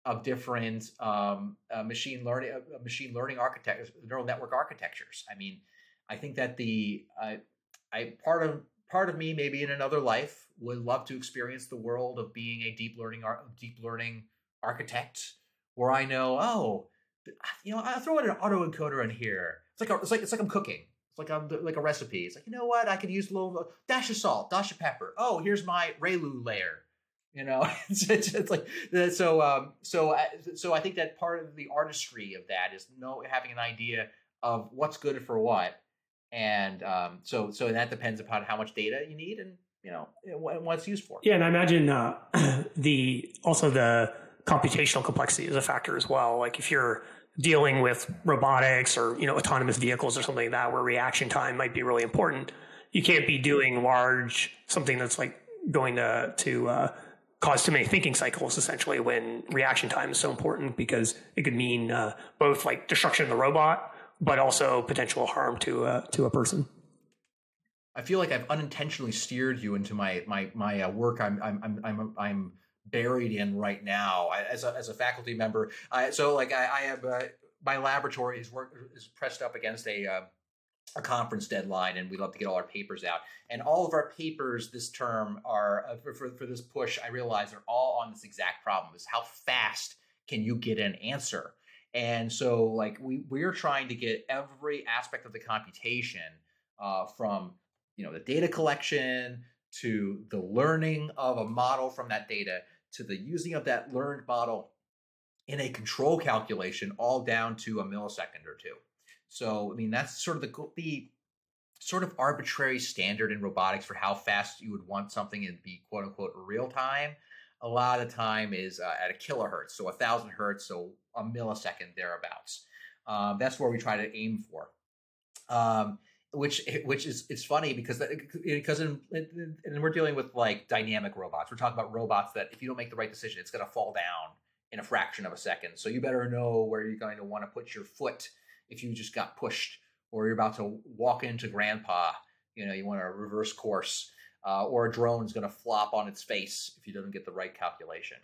of different um, uh, machine learning uh, machine learning architectures neural network architectures. I mean I think that the uh, I part of part of me maybe in another life would love to experience the world of being a deep learning deep learning architect where I know oh you know I throw in an autoencoder in here. It's like a, it's like it's like I'm cooking. It's like I'm like a recipe. It's like you know what? I could use a little dash of salt dash of pepper. Oh here's my ReLU layer. You know it's, it's, it's, like so um so so I think that part of the artistry of that is know having an idea of what's good for what. And um, so so that depends upon how much data you need and you know what it's used for. Yeah, and I imagine uh, the also the computational complexity is a factor as well. Like if you're dealing with robotics or you know autonomous vehicles or something like that, where reaction time might be really important, you can't be doing large something that's like going to to uh, cause too many thinking cycles essentially when reaction time is so important because it could mean uh, both like destruction of the robot but also potential harm to uh, to a person. I feel like I've unintentionally steered you into my my my uh, work. I'm I'm I'm I'm I'm buried in right now as a as a faculty member. I, so like I, I have uh, my laboratory is work is pressed up against a uh, a conference deadline, and we love to get all our papers out. And all of our papers this term are uh, for, for for this push. I realize are all on this exact problem: is how fast can you get an answer? And so, like, we we're trying to get every aspect of the computation uh, from you know the data collection to the learning of a model from that data to the using of that learned model in a control calculation, all down to a millisecond or two. So, I mean, that's sort of the the sort of arbitrary standard in robotics for how fast you would want something to be quote unquote real time a lot of time is uh, at a kilohertz, so a thousand hertz, so a millisecond thereabouts. Um, that's where we try to aim for. Um, which which is it's funny because because in, and we're dealing with like dynamic robots. We're talking about robots that if you don't make the right decision, it's going to fall down in a fraction of a second. So you better know where you're going to want to put your foot if you just got pushed or you're about to walk into grandpa. You know, you want to reverse course uh, or a drone is going to flop on its face if you doesn't get the right calculation.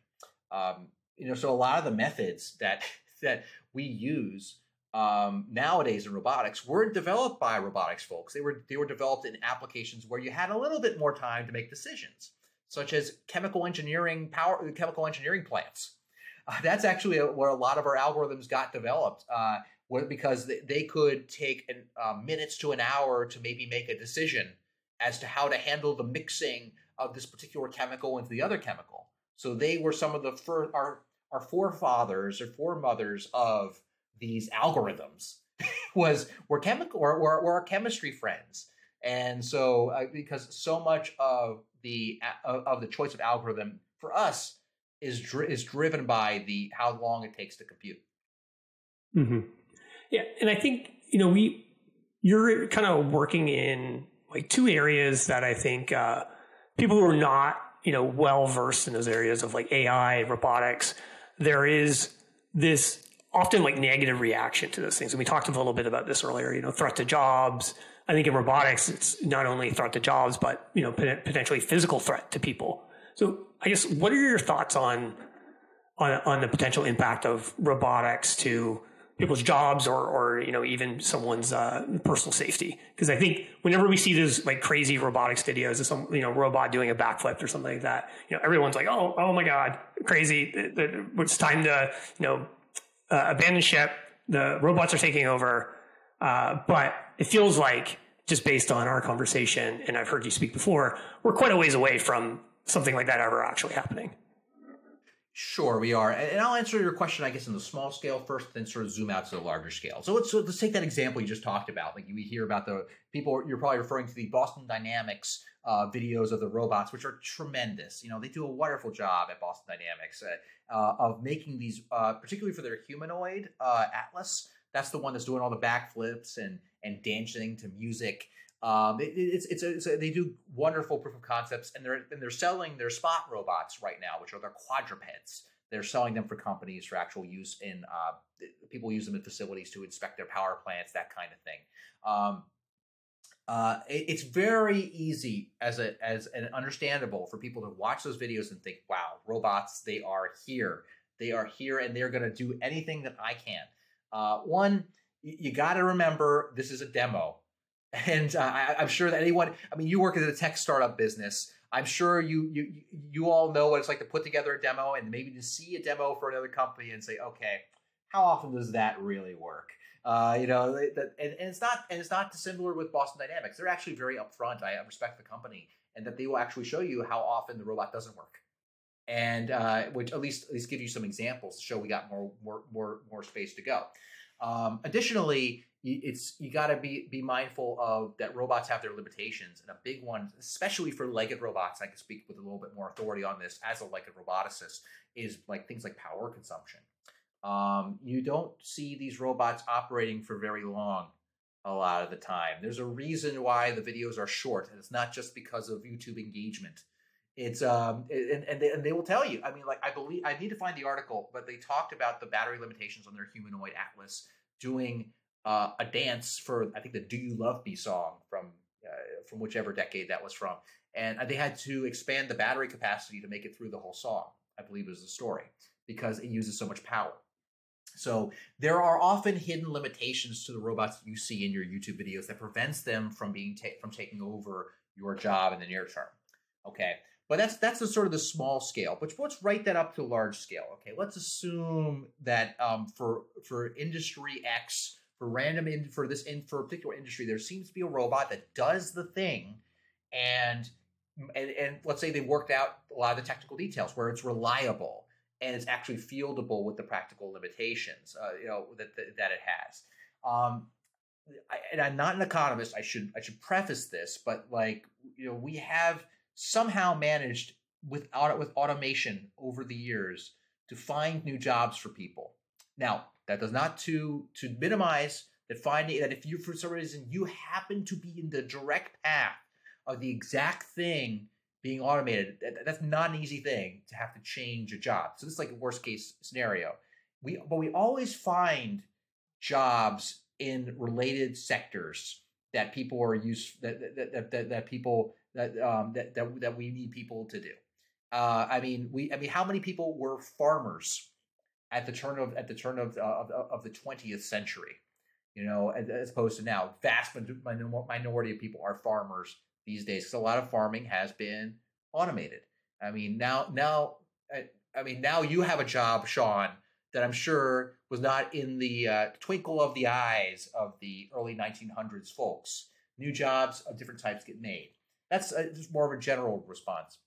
Um, you know, so a lot of the methods that that we use um, nowadays in robotics weren't developed by robotics folks. They were they were developed in applications where you had a little bit more time to make decisions, such as chemical engineering power chemical engineering plants. Uh, that's actually a, where a lot of our algorithms got developed. Uh, because they, they could take an, uh, minutes to an hour to maybe make a decision as to how to handle the mixing of this particular chemical into the other chemical. So they were some of the first, our, our forefathers or foremothers of these algorithms was were chemical or were, our chemistry friends. And so uh, because so much of the of, of the choice of algorithm for us is dri- is driven by the how long it takes to compute. Mm-hmm. Yeah, and I think you know we you're kind of working in like two areas that I think uh, people who are not you know well versed in those areas of like AI, robotics, there is this often like negative reaction to those things. And we talked a little bit about this earlier. You know, threat to jobs. I think in robotics, it's not only threat to jobs, but you know, potentially physical threat to people. So I guess what are your thoughts on on on the potential impact of robotics to people's jobs or or you know even someone's uh, personal safety? Because I think whenever we see those like crazy robotics videos of some you know robot doing a backflip or something like that, you know everyone's like, oh oh my god, crazy! It's time to you know uh, abandon ship. The robots are taking over, uh, but it feels like just based on our conversation, and I've heard you speak before, we're quite a ways away from something like that ever actually happening. Sure, we are, and I'll answer your question, I guess, in the small scale first, then sort of zoom out to the larger scale. So let's so let's take that example you just talked about. Like we hear about the people, you're probably referring to the Boston Dynamics uh, videos of the robots, which are tremendous. You know, they do a wonderful job at Boston Dynamics uh, uh, of making these, uh, particularly for their humanoid uh, Atlas. That's the one that's doing all the backflips and and dancing to music. Um, it, it's, it's, a, it's a, they do wonderful proof of concepts, and they're and they're selling their spot robots right now, which are their quadrupeds. They're selling them for companies for actual use in uh, people use them in facilities to inspect their power plants, that kind of thing. Um, uh, it, it's very easy as a as an understandable for people to watch those videos and think, "Wow, robots! They are here. They are here, and they're going to do anything that I can." Uh, one, you, you got to remember this is a demo and uh, I, am sure that anyone, I mean, you work in a tech startup business. I'm sure you you you all know what it's like to put together a demo and maybe to see a demo for another company and say, okay, how often does that really work? Uh, you know, that, and, and, it's not and it's not dissimilar with Boston Dynamics. They're actually very upfront. I respect the company and that they will actually show you how often the robot doesn't work, and uh, which at least at least give you some examples to show we got more more more more space to go. Um, additionally, it's you got to be be mindful of that robots have their limitations and a big one especially for legged robots i can speak with a little bit more authority on this as a legged roboticist is like things like power consumption. Um, you don't see these robots operating for very long a lot of the time. There's a reason why the videos are short and it's not just because of youtube engagement. It's um and, and they, and they will tell you i mean like i believe i need to find the article but they talked about the battery limitations on their humanoid atlas doing uh, a dance for I think the "Do You Love Me" song from uh, from whichever decade that was from, and they had to expand the battery capacity to make it through the whole song. I believe is the story because it uses so much power. So there are often hidden limitations to the robots you see in your YouTube videos that prevents them from being ta- from taking over your job in the near term. Okay, but that's that's the sort of the small scale. But let's write that up to a large scale. Okay, let's assume that um, for for industry X for random in for this in for a particular industry, there seems to be a robot that does the thing, and and, and let's say they worked out a lot of the technical details where it's reliable and it's actually fieldable with the practical limitations, uh, you know that, that, that it has. Um, I, and I'm not an economist. I should I should preface this, but like you know, we have somehow managed with with automation over the years to find new jobs for people. Now, that does not to to minimize that finding that if you for some reason you happen to be in the direct path of the exact thing being automated, that, that's not an easy thing to have to change a job. So this is like a worst case scenario. We but we always find jobs in related sectors that people are used that that that, that, people that um that, that that we need people to do. Uh, I mean, we I mean, how many people were farmers at the turn of at the turn of uh, of, of the 20th century you know as, as opposed to now. Vast minority of people are farmers these days because a lot of farming has been automated. I mean now now I, I, mean now you have a job sean that i'm sure was not in the uh, twinkle of the eyes of the early 1900s folks. New jobs of different types get made. That's uh, just more of a general response.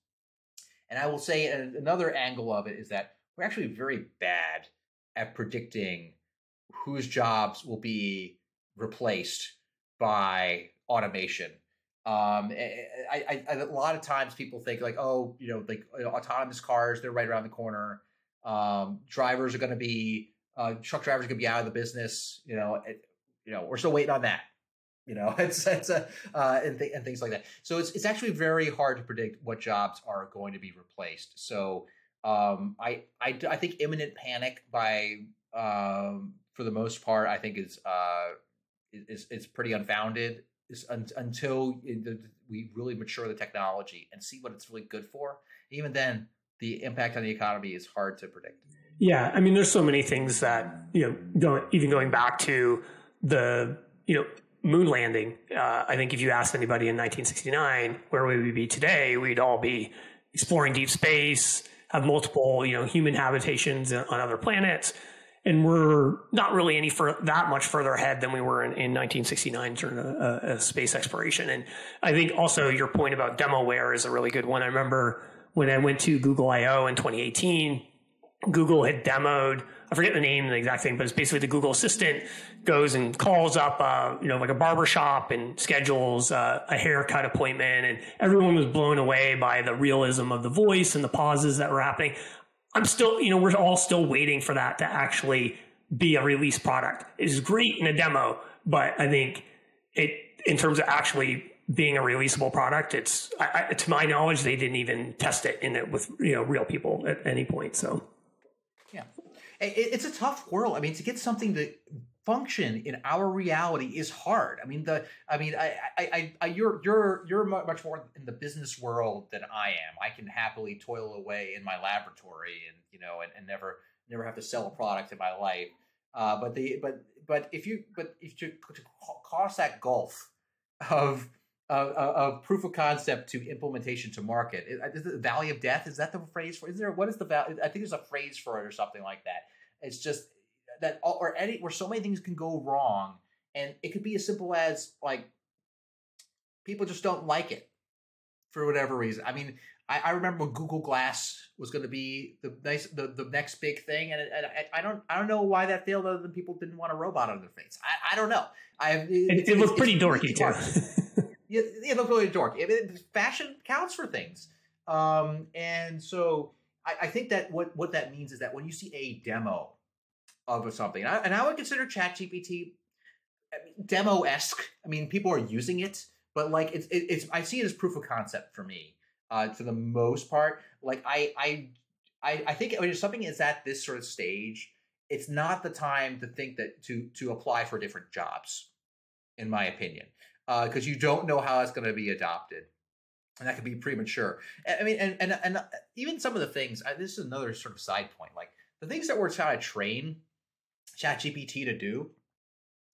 And i will say another angle of it is that we're actually very bad at predicting whose jobs will be replaced by automation. Um, I, I, I, a lot of times people think like, oh, you know, like you know, autonomous cars, they're right around the corner. Um, drivers are going to be, uh, truck drivers are going to be out of the business. You know, it, you know, we're still waiting on that. You know, it's it's a uh, and, th- and things like that. So it's it's actually very hard to predict what jobs are going to be replaced. So um, I, I, I think imminent panic by um, for the most part I think is uh, is is pretty unfounded. un, until we really mature the technology and see what it's really good for. Even then, the impact on the economy is hard to predict. Yeah, I mean, there's so many things that you know, even going back to the you know moon landing. Uh, I think if you asked anybody in 1969 where we would we be today, we'd all be exploring deep space, have multiple you know human habitations on other planets and we're not really any for that much further ahead than we were in, in 1969 during a, a, space exploration. And I think also your point about demoware is a really good one. I remember when I went to Google I/O in 2018, Google had demoed. I forget the name, the exact thing, but it's basically the Google Assistant goes and calls up, uh, you know, like a barber shop and schedules uh, a haircut appointment, and everyone was blown away by the realism of the voice and the pauses that were happening. I'm still, you know, we're all still waiting for that to actually be a release product. It is great in a demo, but I think it, in terms of actually being a releasable product, it's, I, to my knowledge, they didn't even test it in it with, you know, real people at any point. So, yeah, it's a tough world. I mean, to get something to function in our reality is hard. I mean, the I mean, I, I, I, you're you're you're much more in the business world than I am. I can happily toil away in my laboratory and you know and, and never never have to sell a product in my life. Uh, but the but but if you but if you to cross that gulf of of, of proof of concept to implementation to market, is the valley of death? Is that the phrase for? Is there what is the value? I think there's a phrase for it or something like that. It's just that all, or any where so many things can go wrong, and it could be as simple as like people just don't like it for whatever reason. I mean, I, I remember when Google Glass was going to be the nice the, the next big thing, and, and I, I, don't I don't know why that failed, other than people didn't want a robot on their face. I, I don't know. I it, it, it looked pretty dorky too. Yeah, it looked really dorky. It, fashion counts for things, um, and so I, I think that what what that means is that when you see a demo of something. And I, and I would consider ChatGPT demo esque. I mean, people are using it, but like it's it, it's I see it as proof of concept for me uh, for the most part. Like I I I, I think when something is at this sort of stage, it's not the time to think that to to apply for different jobs, in my opinion, because uh, you don't know how it's going to be adopted. And that could be premature. I mean, and and and even some of the things. This is another sort of side point. Like the things that we're trying to train ChatGPT to do.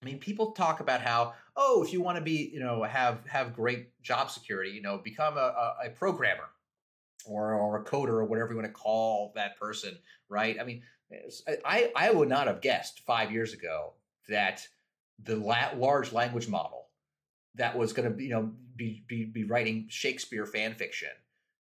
I mean, people talk about how, oh, if you want to be, you know, have have great job security, you know, become a, a, a programmer or or a coder or whatever you want to call that person, right? I mean, I I would not have guessed five years ago that the la- large language model that was going to, you know, be, be be writing Shakespeare fan fiction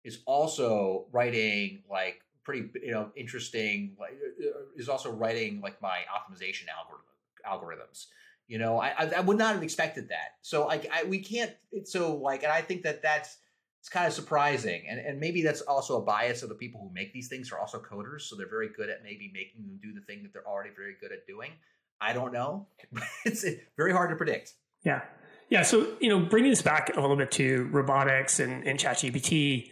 is also writing like pretty you know interesting. Like, uh, is also writing like my optimization algorithm algorithms. You know, I, I, I would not have expected that. So like I we can't. It's so like, and I think that that's it's kind of surprising, and and maybe that's also a bias of the people who make these things are also coders, so they're very good at maybe making them do the thing that they're already very good at doing. I don't know. it's very hard to predict. Yeah. Yeah. So, you know, bringing this back a little bit to robotics and, and ChatGPT,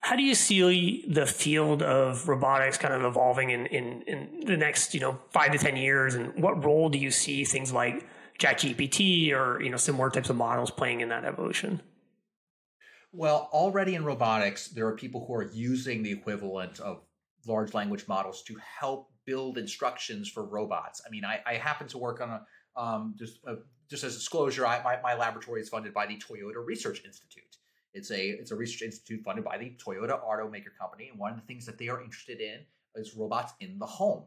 how do you see the field of robotics kind of evolving in, in, in the next, you know, five to 10 years? And what role do you see things like ChatGPT or, you know, similar types of models playing in that evolution? Well, already in robotics, there are people who are using the equivalent of large language models to help build instructions for robots. I mean, I, I happen to work on a um, just a, just as disclosure, I, my, my laboratory is funded by the Toyota Research Institute. It's a it's a research institute funded by the Toyota automaker company, and one of the things that they are interested in is robots in the home.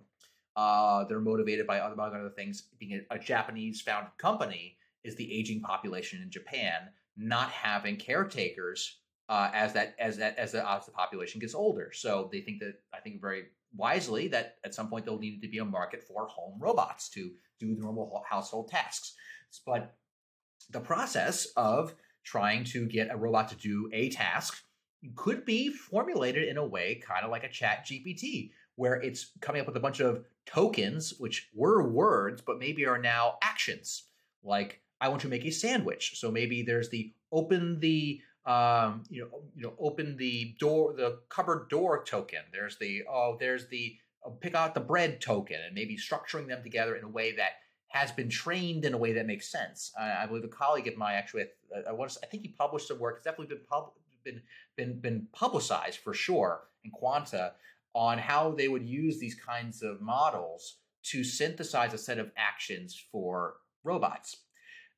Uh, they're motivated by among other things, being a, a Japanese founded company, is the aging population in Japan not having caretakers uh, as that as that as the, as the population gets older. So they think that I think very wisely that at some point there'll need to be a market for home robots to do the normal household tasks. But the process of trying to get a robot to do a task could be formulated in a way kind of like a chat GPT, where it's coming up with a bunch of tokens, which were words, but maybe are now actions. Like, I want to make a sandwich. So maybe there's the open the um, you know, you know, open the door, the cupboard door token. There's the oh, there's the uh, pick out the bread token, and maybe structuring them together in a way that has been trained in a way that makes sense. I, I believe a colleague of mine actually, I, I, I think he published some work. It's definitely been pub, been been been publicized for sure in Quanta on how they would use these kinds of models to synthesize a set of actions for robots.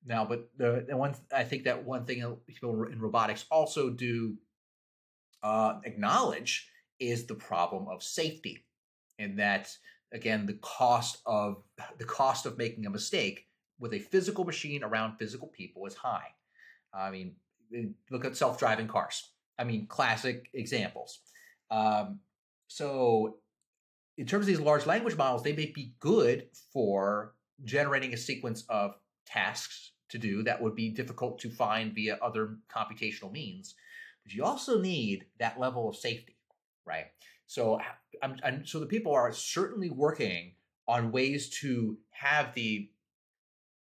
Now, but the, the one I think that one thing people in robotics also do uh, acknowledge is the problem of safety, and that again the cost of the cost of making a mistake with a physical machine around physical people is high. I mean, look at self-driving cars. I mean, classic examples. Um, so, in terms of these large language models, they may be good for generating a sequence of tasks to do that would be difficult to find via other computational means. But you also need that level of safety, right? So, I'm, I'm, so the people are certainly working on ways to have the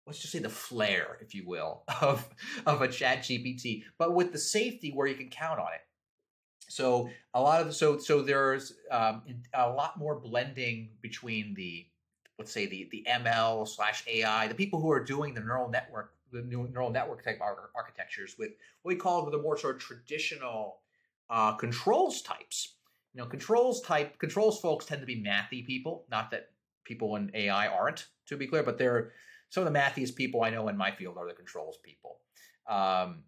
let's just say the flair, if you will, of of a Chat GPT, but with the safety where you can count on it. So a lot of so so there's um, a lot more blending between the let's say the the ML slash AI, the people who are doing the neural network, the neural network type architectures with what we call the more sort of traditional uh, controls types. You know, controls type controls folks tend to be mathy people. Not that people in AI aren't, to be clear, but they're some of the mathiest people I know in my field are the controls people. Um,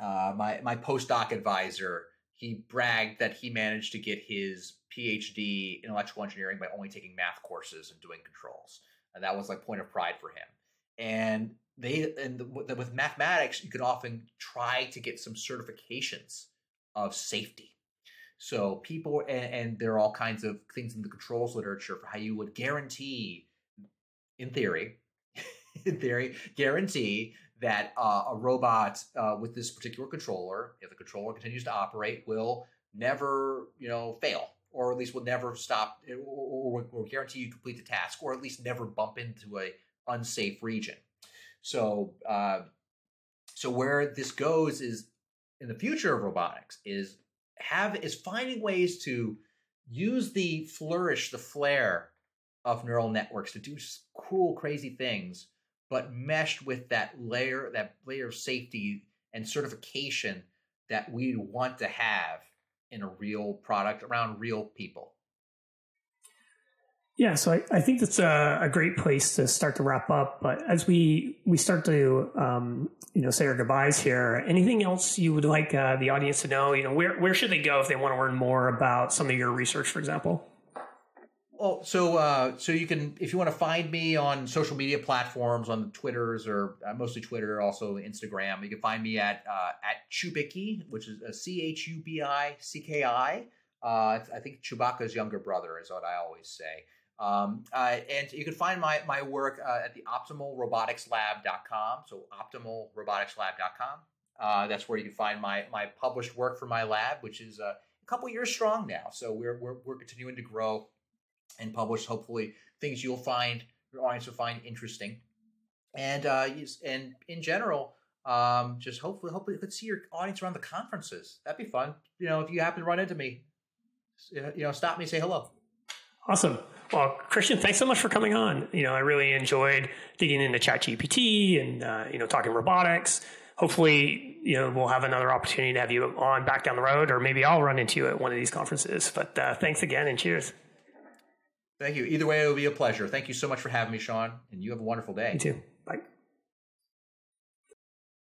uh, my my postdoc advisor he bragged that he managed to get his PhD in electrical engineering by only taking math courses and doing controls, and that was like point of pride for him. And they and the, with mathematics, you could often try to get some certifications of safety. So people and, and there are all kinds of things in the controls literature for how you would guarantee, in theory, in theory, guarantee that uh, a robot uh, with this particular controller, if the controller continues to operate, will never, you know, fail, or at least will never stop, or, or guarantee you complete the task, or at least never bump into a unsafe region. So, uh, so where this goes is in the future of robotics is have is finding ways to use the flourish, the flair of neural networks to do cool, crazy things but meshed with that layer, that layer of safety and certification that we want to have in a real product around real people. Yeah, so I, I think that's a, a, great place to start to wrap up. But as we we start to um, you know say our goodbyes here, anything else you would like uh, the audience to know? You know, where where should they go if they want to learn more about some of your research, for example? Well, so uh, so you can if you want to find me on social media platforms on the Twitters or uh, mostly Twitter, also Instagram. You can find me at uh, at Chubicki, which is a C H U B I C K I. Uh, think Chewbacca's younger brother is what I always say. Um, uh, and you can find my my work uh, at the optimalroboticslab.com. So optimalroboticslab.com. Uh, that's where you can find my my published work for my lab, which is uh, a couple years strong now. So we're, we're we're continuing to grow and publish hopefully things you'll find your audience will find interesting. And uh, and in general, um, just hopefully hopefully you could see your audience around the conferences. That'd be fun. You know, if you happen to run into me, you know, stop me, say hello. Awesome. Well, Christian, thanks so much for coming on. You know, I really enjoyed digging into ChatGPT and uh, you know talking robotics. Hopefully, you know we'll have another opportunity to have you on back down the road, or maybe I'll run into you at one of these conferences. But uh, thanks again, and cheers. Thank you. Either way, it will be a pleasure. Thank you so much for having me, Sean, and you have a wonderful day. You too.